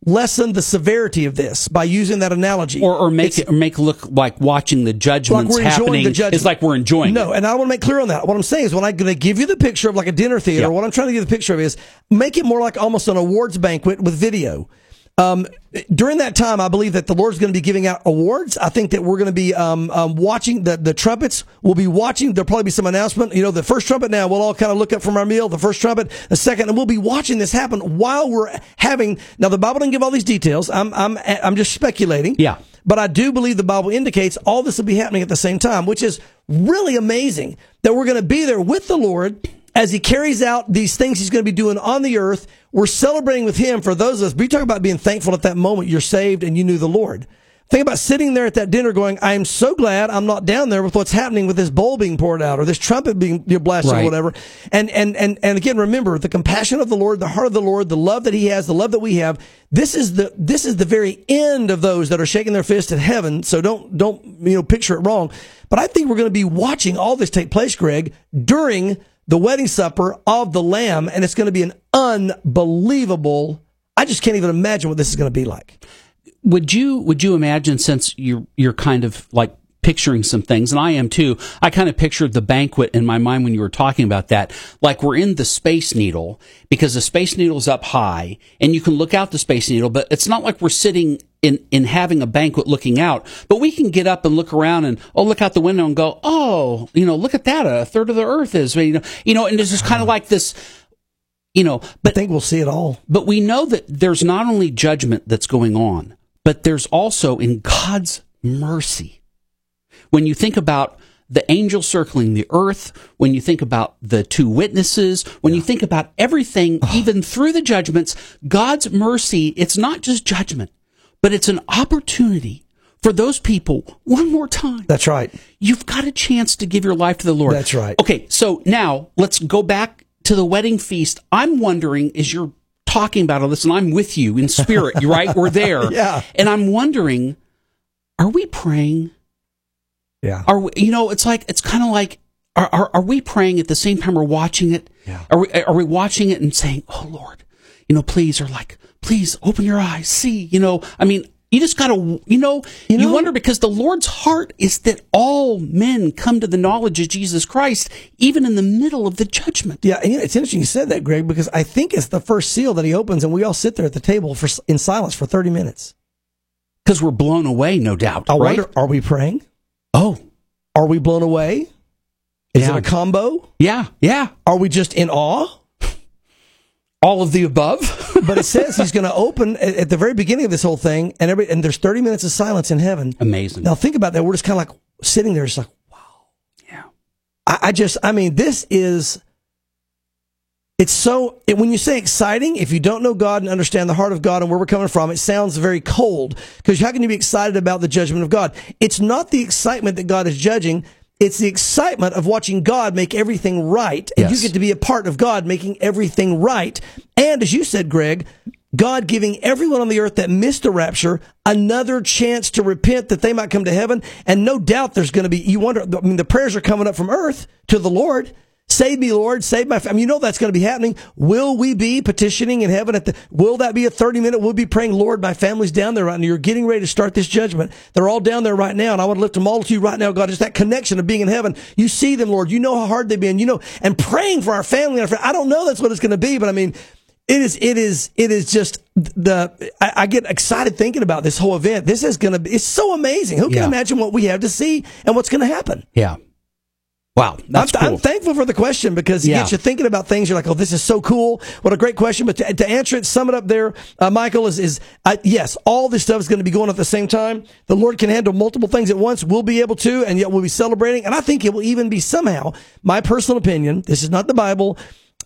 lessen the severity of this by using that analogy. or, or make it or make look like watching the judgments we're happening the judgment. is like we're enjoying No, it. and I want to make clear on that. What I'm saying is when I'm going to give you the picture of like a dinner theater, Yeah. what I'm trying to give the picture of is make it more like almost an awards banquet with video. Um, during that time, I believe that the Lord's going to be giving out awards. I think that we're going to be um, um, watching the the trumpets. We'll be watching. There'll probably be some announcement. You know, the first trumpet. Now we'll all kind of look up from our meal. The first trumpet, the second, and we'll be watching this happen while we're having. Now the Bible doesn't give all these details. I'm I'm I'm just speculating. Yeah. But I do believe the Bible indicates all this will be happening at the same time, which is really amazing that we're going to be there with the Lord as he carries out these things he's going to be doing on the earth. We're celebrating with him for those of us. We talk about being thankful at that moment you're saved and you knew the Lord. Think about sitting there at that dinner going, I am so glad I'm not down there with what's happening with this bowl being poured out or this trumpet being you blasted or whatever. And, and, and, and again, remember the compassion of the Lord, the heart of the Lord, the love that he has, the love that we have. This is the, this is the very end of those that are shaking their fist at heaven. So don't, don't, you know, picture it wrong. But I think we're going to be watching all this take place, Greg, during the wedding supper of the Lamb. And it's going to be an unbelievable, I just can't even imagine what this is going to be like. Would you would you imagine since you're you're kind of like picturing some things and I am too. I kind of pictured the banquet in my mind when you were talking about that. Like we're in the Space Needle because the Space Needle's up high and you can look out the Space Needle, but it's not like we're sitting in, in having a banquet looking out, but we can get up and look around and, oh, look out the window and go, oh, you know, look at that. A third of the earth is, you know, you know, and it's just kind of like this, you know, I but think we'll see it all. but we know that there's not only judgment that's going on, but there's also in God's mercy. When you think about the angel circling the earth, when you think about the two witnesses, when you think about everything, [sighs] even through the judgments, God's mercy, it's not just judgment, but it's an opportunity for those people one more time. That's right. You've got a chance to give your life to the Lord. That's right. Okay, so now let's go back to the wedding feast. I'm wondering, as you're talking about all this, and I'm with you in spirit, [laughs] right? We're there. Yeah. And I'm wondering, are we praying? Yeah. Are we, you know, it's like, it's kind of like, are, are, are we praying at the same time we're watching it? Yeah. Are we, are we watching it and saying, oh Lord, you know, please, or like, please open your eyes, see, you know, I mean, you just gotta, you know, you, know- wonder because the Lord's heart is that all men come to the knowledge of Jesus Christ, even in the middle of the judgment. Yeah, and it's interesting you said that, Greg, because I think it's the first seal that he opens, and we all sit there at the table for in silence for thirty minutes. Because we're blown away, no doubt. I right? wonder, are we praying? Oh, Are we blown away? Is Yeah. it a combo? yeah, yeah. Are we just in awe? [laughs] All of the above. [laughs] But it says he's going to open at, at the very beginning of this whole thing, and every and there's 30 minutes of silence in heaven. Amazing. Now think about that. We're just kind of like sitting there, just like wow. Yeah. I, I just, I mean, this is. It's so it, when you say exciting, if you don't know God and understand the heart of God and where we're coming from, it sounds very cold. Because how can you be excited about the judgment of God? It's not the excitement that God is judging. It's the excitement of watching God make everything right, and Yes. you get to be a part of God making everything right. And as you said, Greg, God giving everyone on the earth that missed the rapture another chance to repent that they might come to heaven. And no doubt there's going to be, you wonder, I mean, the prayers are coming up from earth to the Lord. Save me, Lord. Save my family. You know that's going to be happening. Will we be petitioning in heaven at the, will that be a 30 minute? We'll be praying, Lord, my family's down there right now. You're getting ready to start this judgment. They're all down there right now. And I want to lift them all to you right now, God. Just that connection of being in heaven. You see them, Lord. You know how hard they've been, you know, and praying for our family and our. I don't know that's what it's going to be, but I mean, it is, it is, it is just the, I, I get excited thinking about this whole event. This is going to be, it's so amazing. Who can Yeah. imagine what we have to see and what's going to happen? Yeah. Wow. That's I'm, cool. I'm thankful for the question because it Yeah. gets you thinking about things. You're like, oh, this is so cool. What a great question. But to, to answer it, sum it up there, uh, Michael, is, is uh, yes, all this stuff is going to be going at the same time. The Lord can handle multiple things at once. We'll be able to, and yet we'll be celebrating. And I think it will even be somehow, my personal opinion, this is not the Bible.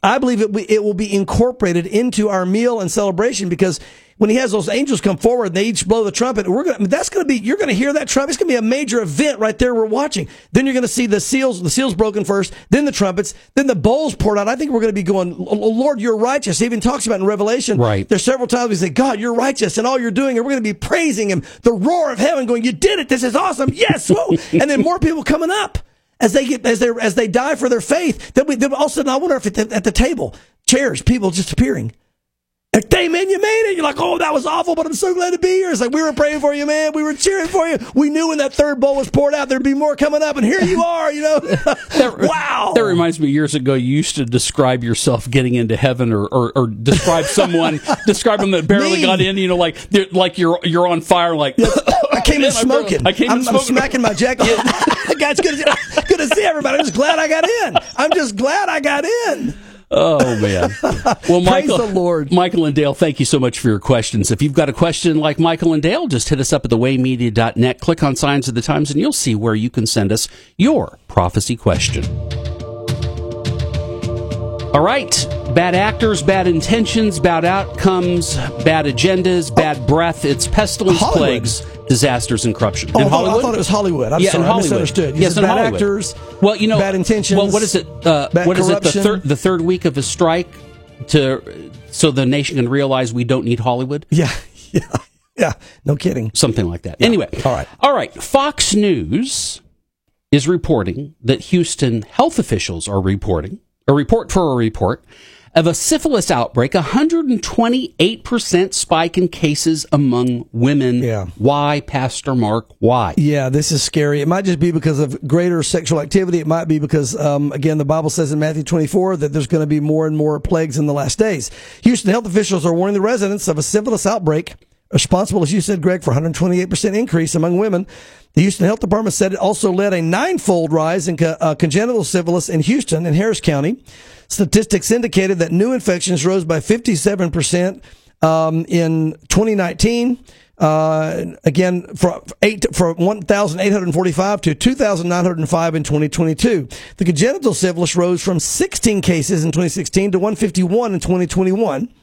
I believe it, it will be incorporated into our meal and celebration because when he has those angels come forward and they each blow the trumpet, we're gonna, that's gonna be, you're gonna hear that trumpet. It's gonna be a major event right there we're watching. Then you're gonna see the seals, the seals broken first, then the trumpets, then the bowls poured out. I think we're gonna be going, "Oh, Lord, you're righteous. He even talks about in Revelation. Right. There's several times we say, God, you're righteous and all you're doing, and we're gonna be praising him. The roar of heaven going, you did it. This is awesome. Yes. Whoa. [laughs] and then more people coming up as they get as they as they die for their faith. Then we then all of a sudden I wonder if at the, at the table chairs people just appearing. Like, hey man, you made it. You're like, oh, that was awful, but I'm so glad to be here. It's like we were praying for you, man. We were cheering for you. We knew when that third bowl was poured out, there'd be more coming up, and here you are. You know, [laughs] [laughs] wow. That reminds me, years ago, you used to describe yourself getting into heaven, or or, or describe [laughs] someone, describe them that barely Me. got in. You know, like like you're you're on fire, like I [coughs] came in Man, I barely- smoking. I came in I'm, I'm smacking my jacket. Guys, good good to see everybody. I'm just glad I got in. I'm just glad I got in. Oh man! [laughs] Well, Michael, the Lord. Michael and Dale, thank you so much for your questions. If you've got a question like Michael and Dale, just hit us up at thewaymedia.net. Click on Signs of the Times, and you'll see where you can send us your prophecy question. All right, bad actors, bad intentions, bad outcomes, bad agendas, bad breath. It's pestilence, Hollywood. plagues, disasters, and corruption. Oh, in I, thought, I thought it was Hollywood. I'm yeah, sorry, in I Hollywood. misunderstood. You yes, in bad Hollywood. actors. Well, you know, bad intentions. Well, what is it? Uh, bad what is it? The third, the third week of a strike to so the nation can realize we don't need Hollywood. Yeah, [laughs] yeah, yeah. No kidding. Something like that. Anyway, All right. all right. Fox News is reporting that Houston health officials are reporting a report for a report of a syphilis outbreak, 128% spike in cases among women. Yeah. Why, Pastor Mark? Why? Yeah, this is scary. It might just be because of greater sexual activity. It might be because, um, again, the Bible says in Matthew 24 that there's going to be more and more plagues in the last days. Houston health officials are warning the residents of a syphilis outbreak responsible, as you said, Greg, for 128% increase among women. The Houston Health Department said it also led a ninefold rise in co- uh, congenital syphilis in Houston and Harris County. Statistics indicated that new infections rose by 57% um, in 2019. Uh, again, from eight from 1,845 to 2,905 in 2022. The congenital syphilis rose from 16 cases in 2016 to 151 in 2021.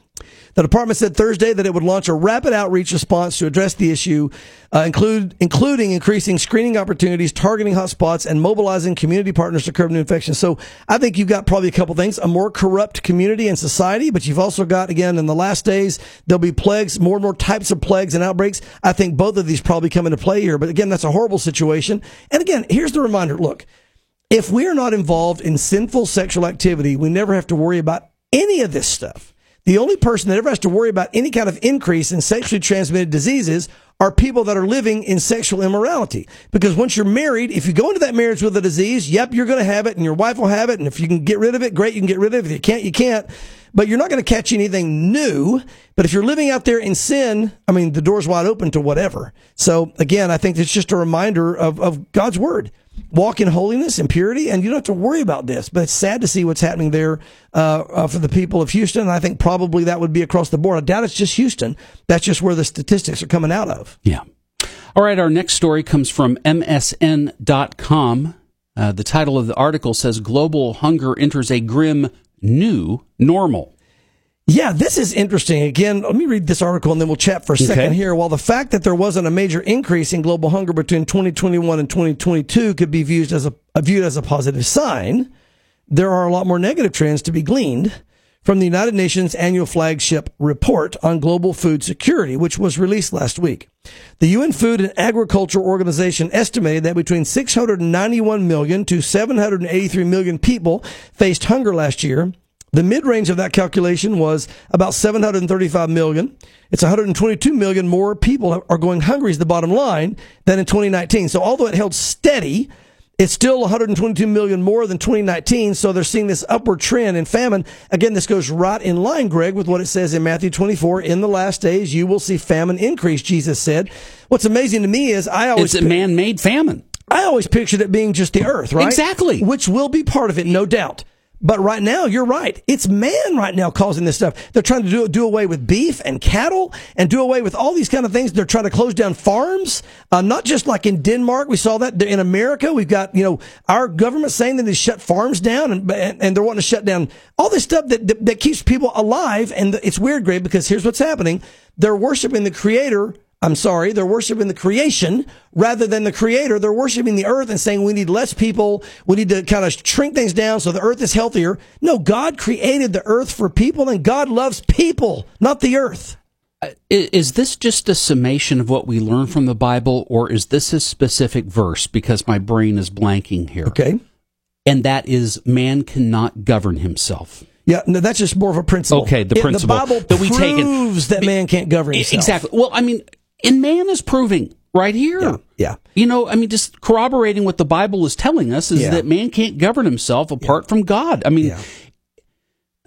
The department said Thursday that it would launch a rapid outreach response to address the issue, uh, include, including increasing screening opportunities, targeting hotspots, and mobilizing community partners to curb new infections. So I think you've got probably a couple things, a more corrupt community and society, but you've also got, again, in the last days, there'll be plagues, more and more types of plagues and outbreaks. I think both of these probably come into play here. But again, that's a horrible situation. And again, here's the reminder. Look, if we are not involved in sinful sexual activity, we never have to worry about any of this stuff. The only person that ever has to worry about any kind of increase in sexually transmitted diseases are people that are living in sexual immorality. Because once you're married, if you go into that marriage with a disease, yep, you're going to have it and your wife will have it. And if you can get rid of it, great, you can get rid of it. If you can't, you can't. But you're not going to catch anything new. But if you're living out there in sin, I mean, the door's wide open to whatever. So again, I think it's just a reminder of, of God's word walk in holiness and purity, and you don't have to worry about this. But it's sad to see what's happening there uh, uh, for the people of Houston. And I think probably that would be across the board. I doubt it's just Houston. That's just where the statistics are coming out of. Yeah. All right. Our next story comes from MSN.com. Uh, the title of the article says Global Hunger Enters a Grim New Normal. Yeah, this is interesting. Again, let me read this article and then we'll chat for a second Okay. here. While the fact that there wasn't a major increase in global hunger between 2021 and 2022 could be viewed as a uh, viewed as a positive sign, there are a lot more negative trends to be gleaned from the United Nations annual flagship report on global food security, which was released last week. The UN Food and Agriculture Organization estimated that between 691 million to 783 million people faced hunger last year. The mid-range of that calculation was about 735 million. It's 122 million more people are going hungry is the bottom line than in 2019. So although it held steady, it's still 122 million more than 2019. So they're seeing this upward trend in famine. Again, this goes right in line, Greg, with what it says in Matthew 24. In the last days, you will see famine increase, Jesus said. What's amazing to me is I always It's a man made famine. I always pictured it being just the earth, right? Exactly. Which will be part of it, no doubt. But right now, you're right. It's man right now causing this stuff. They're trying to do, do away with beef and cattle and do away with all these kind of things. They're trying to close down farms. Uh, not just like in Denmark. We saw that in America. We've got, you know, our government saying that they shut farms down and, and, they're wanting to shut down all this stuff that, that, that keeps people alive. And it's weird, Greg, because here's what's happening. They're worshiping the creator I'm sorry, they're worshiping the creation rather than the creator. They're worshiping the earth and saying we need less people. We need to kind of shrink things down so the earth is healthier. No, God created the earth for people and God loves people, not the earth. Uh, is this just a summation of what we learn from the Bible, or is this a specific verse? Because my brain is blanking here. Okay. And that is, man cannot govern himself. Yeah, no, that's just more of a principle. Okay, the It- principle the Bible that we take it- proves that man can't govern himself. Exactly. Well, I mean, and man is proving right here. Yeah, yeah. You know, I mean, just corroborating what the Bible is telling us is Yeah. that man can't govern himself apart from God. I mean, Yeah.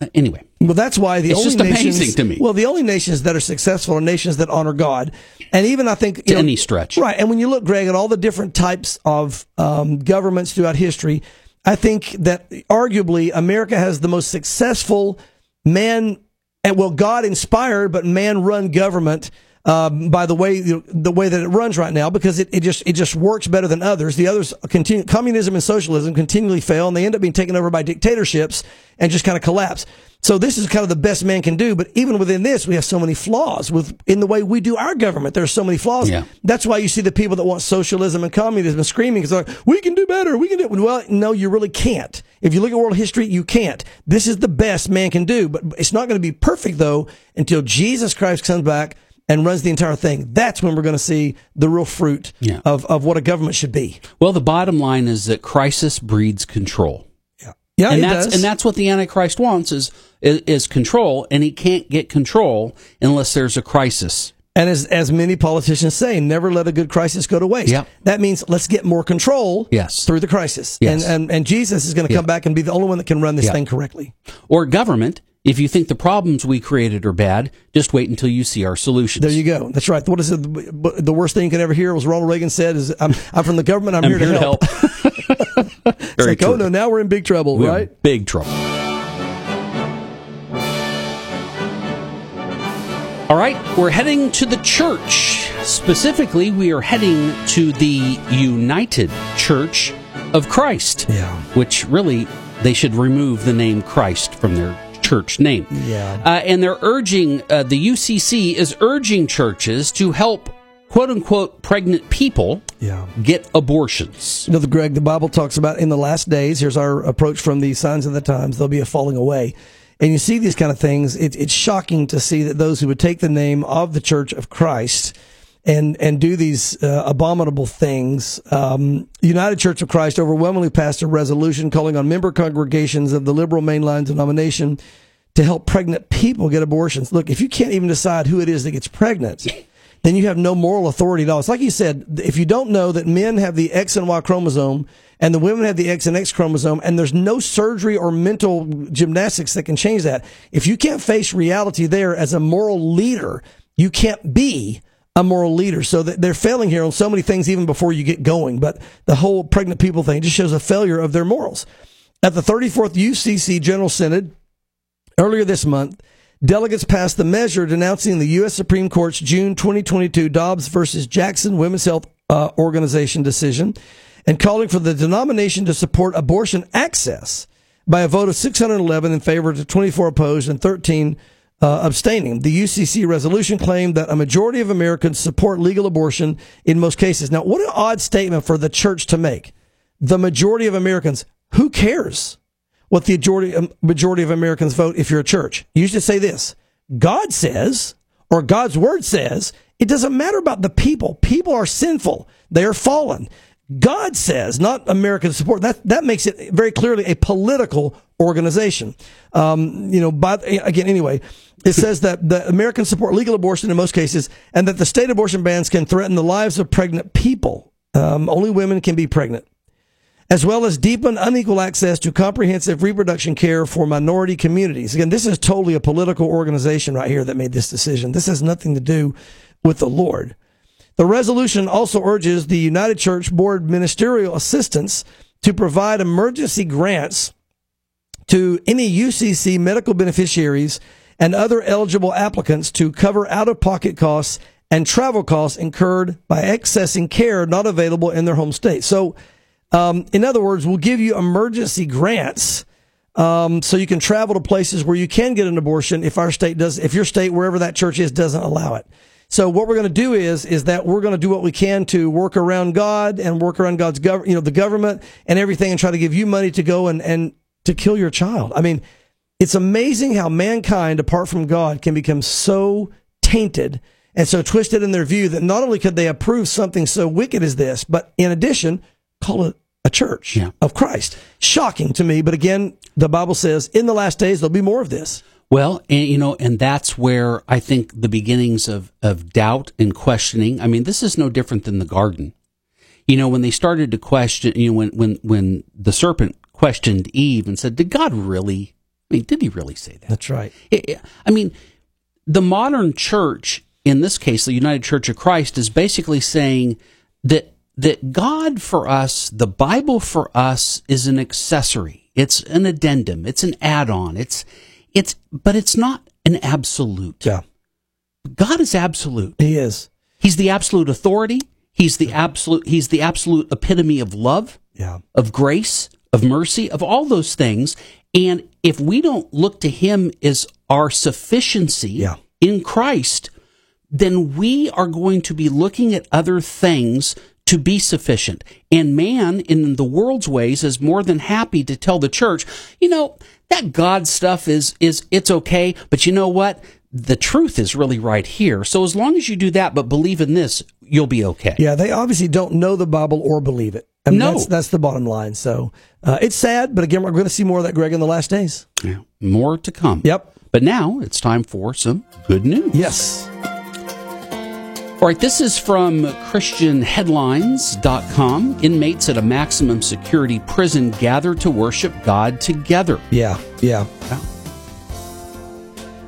uh, anyway. Well, that's why the It's only just nations, amazing to me. Well, the only nations that are successful are nations that honor God, and even I think To know, any stretch. right? And when you look, Greg, at all the different types of um, governments throughout history, I think that arguably America has the most successful man, and well, God inspired but man run government. Um, by the way, you know, the way that it runs right now, because it, it just it just works better than others. The others continue communism and socialism continually fail, and they end up being taken over by dictatorships and just kind of collapse. So this is kind of the best man can do. But even within this, we have so many flaws with in the way we do our government. There's so many flaws. Yeah. That's why you see the people that want socialism and communism screaming because they're like, we can do better. We can do Well, no, you really can't. If you look at world history, you can't. This is the best man can do, but it's not going to be perfect though until Jesus Christ comes back and runs the entire thing. That's when we're going to see the real fruit Yeah. of, of what a government should be. Well, the bottom line is that crisis breeds control. Yeah. Yeah, and that's does. and that's what the antichrist wants is, is is control and he can't get control unless there's a crisis And as as many politicians say, never let a good crisis go to waste. Yep. That means let's get more control Yes. through the crisis. Yes. And, and and Jesus is going to come Yeah. back and be the only one that can run this Yeah. thing correctly. or government if you think the problems we created are bad just wait until you see our solutions There you go. That's right. What is it? The worst thing you could ever hear was Ronald Reagan said is, "I'm, I'm from the government. I'm, i'm here, to help." It's [laughs] It's like, oh no, now we're in big trouble, We're right? big trouble all right we're heading to the church specifically we are heading to the united church of christ Yeah. which really they should remove the name christ from their church name. Yeah. Uh, and they're urging, uh, the UCC is urging churches to help quote unquote pregnant people Yeah. get abortions. You know, the Greg, the Bible talks about in the last days. Here's our approach from the signs of the times. There'll be a falling away, and you see these kind of things. It, it's shocking to see that those who would take the name of the Church of Christ and and do these uh, abominable things. Um, United Church of Christ overwhelmingly passed a resolution calling on member congregations of the liberal mainline denomination to help pregnant people get abortions. Look, if you can't even decide who it is that gets pregnant, then you have no moral authority at all. It's like you said, if you don't know that men have the X and Y chromosome and the women have the X and X chromosome and there's no surgery or mental gymnastics that can change that, if you can't face reality there as a moral leader, you can't be a moral leader. So they're failing here on so many things even before you get going. But the whole pregnant people thing just shows a failure of their morals. At the 34th UCC General Synod, Earlier this month, delegates passed the measure denouncing the U.S. Supreme Court's June 2022 Dobbs versus Jackson Women's Health uh, Organization decision and calling for the denomination to support abortion access by a vote of 611 in favor to 24 opposed and 13 uh, abstaining. The UCC resolution claimed that a majority of Americans support legal abortion in most cases. Now, what an odd statement for the church to make. The majority of Americans, who cares? what the majority, um, majority of Americans vote if you're a church. You to say this God says, or God's word says, it doesn't matter about the people. People are sinful, they are fallen. God says, not American support. That that makes it very clearly a political organization. Um, you know, but again, anyway, it says that the Americans support legal abortion in most cases, and that the state abortion bans can threaten the lives of pregnant people. Um, only women can be pregnant as well as deepen unequal access to comprehensive reproduction care for minority communities. Again, this is totally a political organization right here that made this decision. This has nothing to do with the Lord. The resolution also urges the United Church Board ministerial assistance to provide emergency grants to any UCC medical beneficiaries and other eligible applicants to cover out of pocket costs and travel costs incurred by accessing care not available in their home state. So, um, in other words, we'll give you emergency grants um, so you can travel to places where you can get an abortion if our state does, if your state, wherever that church is, doesn't allow it. So what we're going to do is, is that we're going to do what we can to work around God and work around God's gov, you know, the government and everything and try to give you money to go and, and to kill your child. I mean, it's amazing how mankind, apart from God, can become so tainted and so twisted in their view that not only could they approve something so wicked as this, but in addition, call it a church Yeah. of Christ. Shocking to me, but again, the Bible says in the last days there'll be more of this. Well, and, you know, and that's where I think the beginnings of, of doubt and questioning. I mean, this is no different than the garden. You know, when they started to question, you know, when, when, when the serpent questioned Eve and said, did God really, I mean, did he really say that? That's right. It- I mean, the modern church, in this case, the United Church of Christ, is basically saying that that God for us, the Bible for us, is an accessory. It's an addendum. It's an add-on. It's it's but it's not an absolute. Yeah, God is absolute. he is. He's the absolute authority. He's the absolute. He's the absolute epitome of love Yeah. of grace, of mercy, of all those things. And if we don't look to Him as our sufficiency Yeah. in Christ, then we are going to be looking at other things to be sufficient. And man, in the world's ways, is more than happy to tell the church, you know, that God stuff is, is, it's okay, but you know what? The truth is really right here. So as long as you do that, but believe in this, you'll be okay. Yeah, they obviously don't know the Bible or believe it. I mean, No. that's, that's the bottom line. So uh, it's sad, but again, we're going to see more of that, Greg, in the last days. Yeah. More to come. Yep. But now it's time for some good news. Yes. All right, this is from ChristianHeadlines.com. Inmates at a maximum security prison gather to worship God together. Yeah. Yeah.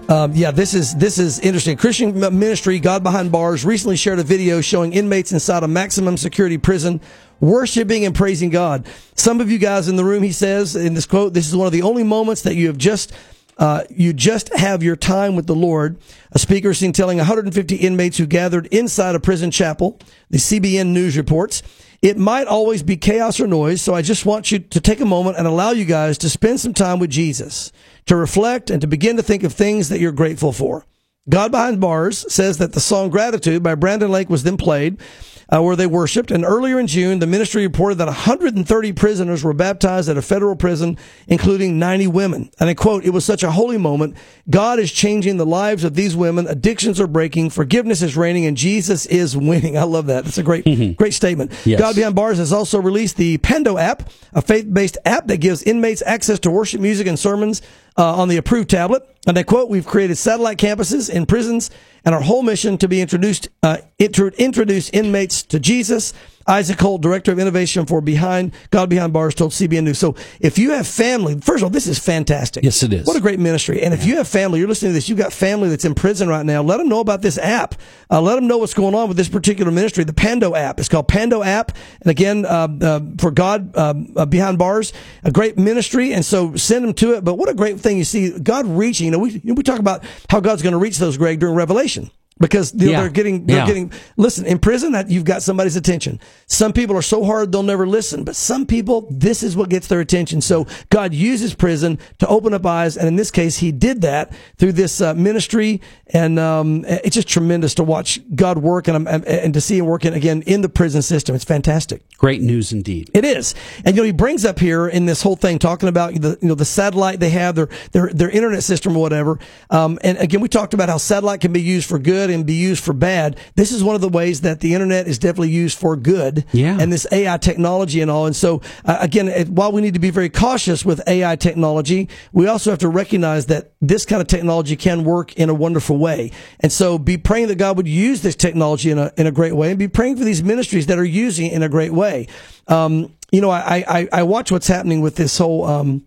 Um, yeah, this is this is interesting. Christian ministry, God Behind Bars, recently shared a video showing inmates inside a maximum security prison worshiping and praising God. Some of you guys in the room, he says in this quote, this is one of the only moments that you have just uh, you just have your time with the Lord. A speaker seen telling 150 inmates who gathered inside a prison chapel. The CBN News reports. It might always be chaos or noise, so I just want you to take a moment and allow you guys to spend some time with Jesus, to reflect and to begin to think of things that you're grateful for. God Behind Bars says that the song Gratitude by Brandon Lake was then played uh, where they worshiped. And earlier in June, the ministry reported that 130 prisoners were baptized at a federal prison, including 90 women. And I quote, it was such a holy moment. God is changing the lives of these women. Addictions are breaking. Forgiveness is reigning and Jesus is winning. [laughs] I love that. That's a great, great statement. Yes. God Behind Bars has also released the Pendo app, a faith-based app that gives inmates access to worship music and sermons uh, on the approved tablet. And I quote, we've created satellite campuses in prisons and our whole mission to be introduced, uh, intro- introduce inmates to Jesus. Isaac Holt, Director of Innovation for Behind God Behind Bars, told CBN News. So if you have family, first of all, this is fantastic. Yes, it is. What a great ministry. And if you have family, you're listening to this, you've got family that's in prison right now, let them know about this app. Uh, let them know what's going on with this particular ministry, the Pando app. It's called Pando app. And again, uh, uh, for God uh, uh, Behind Bars, a great ministry. And so send them to it. But what a great thing you see God reaching. You know, we, we talk about how God's going to reach those, Greg, during Revelation because they're, Yeah. they're getting they're Yeah. getting listen in prison that you've got somebody's attention. Some people are so hard they'll never listen. But some people this is what gets their attention. So god uses prison to open up eyes. And in this case he did that through this uh, ministry. And um, it's just tremendous to watch god work and, and, and to see him working again in the prison system. It's fantastic. Great news indeed. it is, and you know he brings up here in this whole thing talking about the you know the satellite they have their their their internet system or whatever. Um, and again, we talked about how satellite can be used for good and be used for bad. This is one of the ways that the internet is definitely used for good. Yeah. And this AI technology and all. And so uh, again, it, while we need to be very cautious with AI technology, we also have to recognize that this kind of technology can work in a wonderful way. And so be praying that God would use this technology in a in a great way, and be praying for these ministries that are using it in a great way. Um, you know, I, I, I watch what's happening with this whole, um,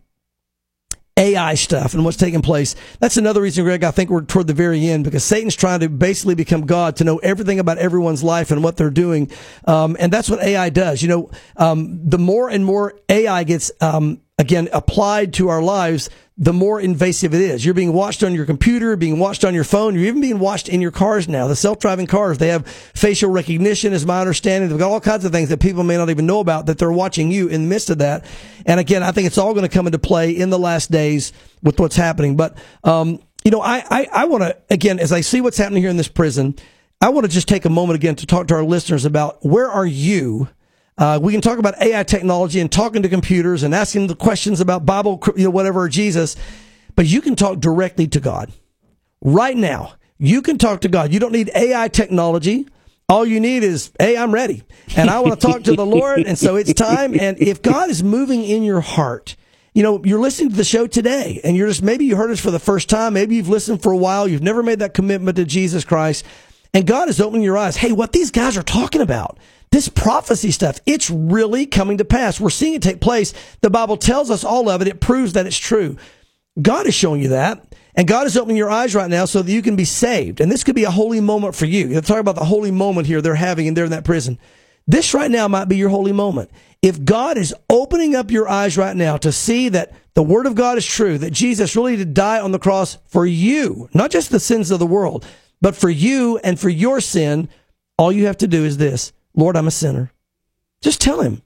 AI stuff and what's taking place. That's another reason, Greg, I think we're toward the very end because Satan's trying to basically become God to know everything about everyone's life and what they're doing. Um, and that's what AI does. You know, um, the more and more AI gets, um, again, applied to our lives, the more invasive it is. You're being watched on your computer, being watched on your phone. You're even being watched in your cars now. The self-driving cars, they have facial recognition, is my understanding. They've got all kinds of things that people may not even know about that they're watching you in the midst of that. And again, I think it's all going to come into play in the last days with what's happening. But, um, you know, I, I, I want to, again, as I see what's happening here in this prison, I want to just take a moment again to talk to our listeners about where are you? Uh, we can talk about AI technology and talking to computers and asking the questions about Bible, you know, whatever, Jesus, but you can talk directly to God. Right now, you can talk to God. You don't need AI technology. All you need is, hey, I'm ready. And I want to talk to the Lord. And so it's time. And if God is moving in your heart, you know, you're listening to the show today and you're just, maybe you heard us for the first time. Maybe you've listened for a while. You've never made that commitment to Jesus Christ. And God is opening your eyes. Hey, what these guys are talking about, this prophecy stuff, it's really coming to pass. We're seeing it take place. The Bible tells us all of it. It proves that it's true. God is showing you that. And God is opening your eyes right now so that you can be saved. And this could be a holy moment for you. You're talking about the holy moment here they're having and they're in that prison. This right now might be your holy moment. If God is opening up your eyes right now to see that the word of God is true, that Jesus really did die on the cross for you, not just the sins of the world, but for you and for your sin, all you have to do is this Lord, I'm a sinner. Just tell him,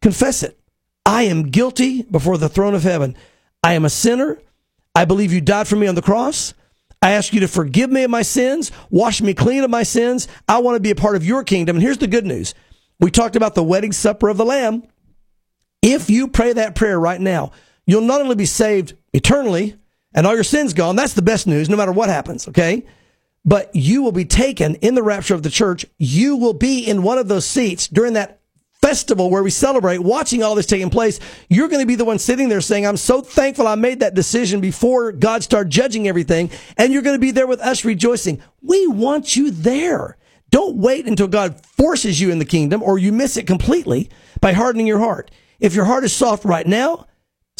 confess it. I am guilty before the throne of heaven. I am a sinner. I believe you died for me on the cross. I ask you to forgive me of my sins, wash me clean of my sins. I want to be a part of your kingdom. And here's the good news. We talked about the wedding supper of the Lamb. If you pray that prayer right now, you'll not only be saved eternally and all your sins gone. That's the best news, no matter what happens. Okay. But you will be taken in the rapture of the church. You will be in one of those seats during that festival where we celebrate watching all this taking place. You're going to be the one sitting there saying, I'm so thankful I made that decision before God started judging everything. And you're going to be there with us rejoicing. We want you there. Don't wait until God forces you in the kingdom or you miss it completely by hardening your heart. If your heart is soft right now,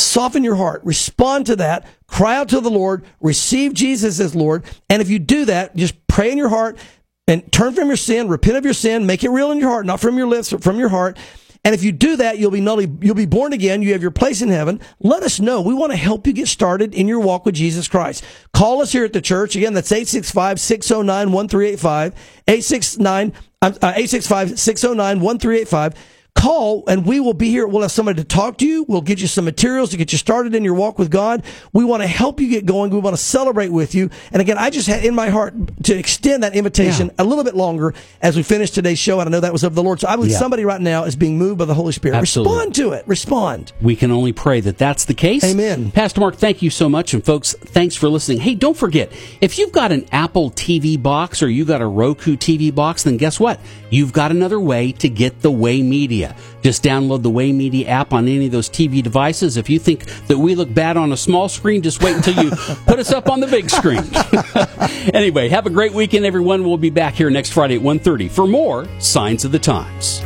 soften your heart, respond to that, cry out to the Lord, receive Jesus as Lord. And if you do that, just pray in your heart and turn from your sin, repent of your sin, make it real in your heart, not from your lips, but from your heart. And if you do that, you'll be you'll be born again. You have your place in heaven. Let us know. We want to help you get started in your walk with Jesus Christ. Call us here at the church. Again, that's 865-609-1385, 869, uh, 865-609-1385. Call and we will be here. We'll have somebody to talk to you. We'll get you some materials to get you started in your walk with God. We want to help you get going. We want to celebrate with you. And again, I just had in my heart to extend that invitation Yeah. a little bit longer as we finish today's show. And I know that was of the Lord. So I believe Yeah. somebody right now is being moved by the Holy Spirit. Absolutely. Respond to it. Respond. We can only pray that that's the case. Amen. Pastor Mark, thank you so much. And folks, thanks for listening. Hey, don't forget, if you've got an Apple TV box or you got a Roku TV box, then guess what? You've got another way to get the Way Media. Just download the Way Media app on any of those TV devices. If you think that we look bad on a small screen, just wait until you [laughs] put us up on the big screen. [laughs] anyway, have a great weekend, everyone. We'll be back here next Friday at 1.30 for more Signs of the Times.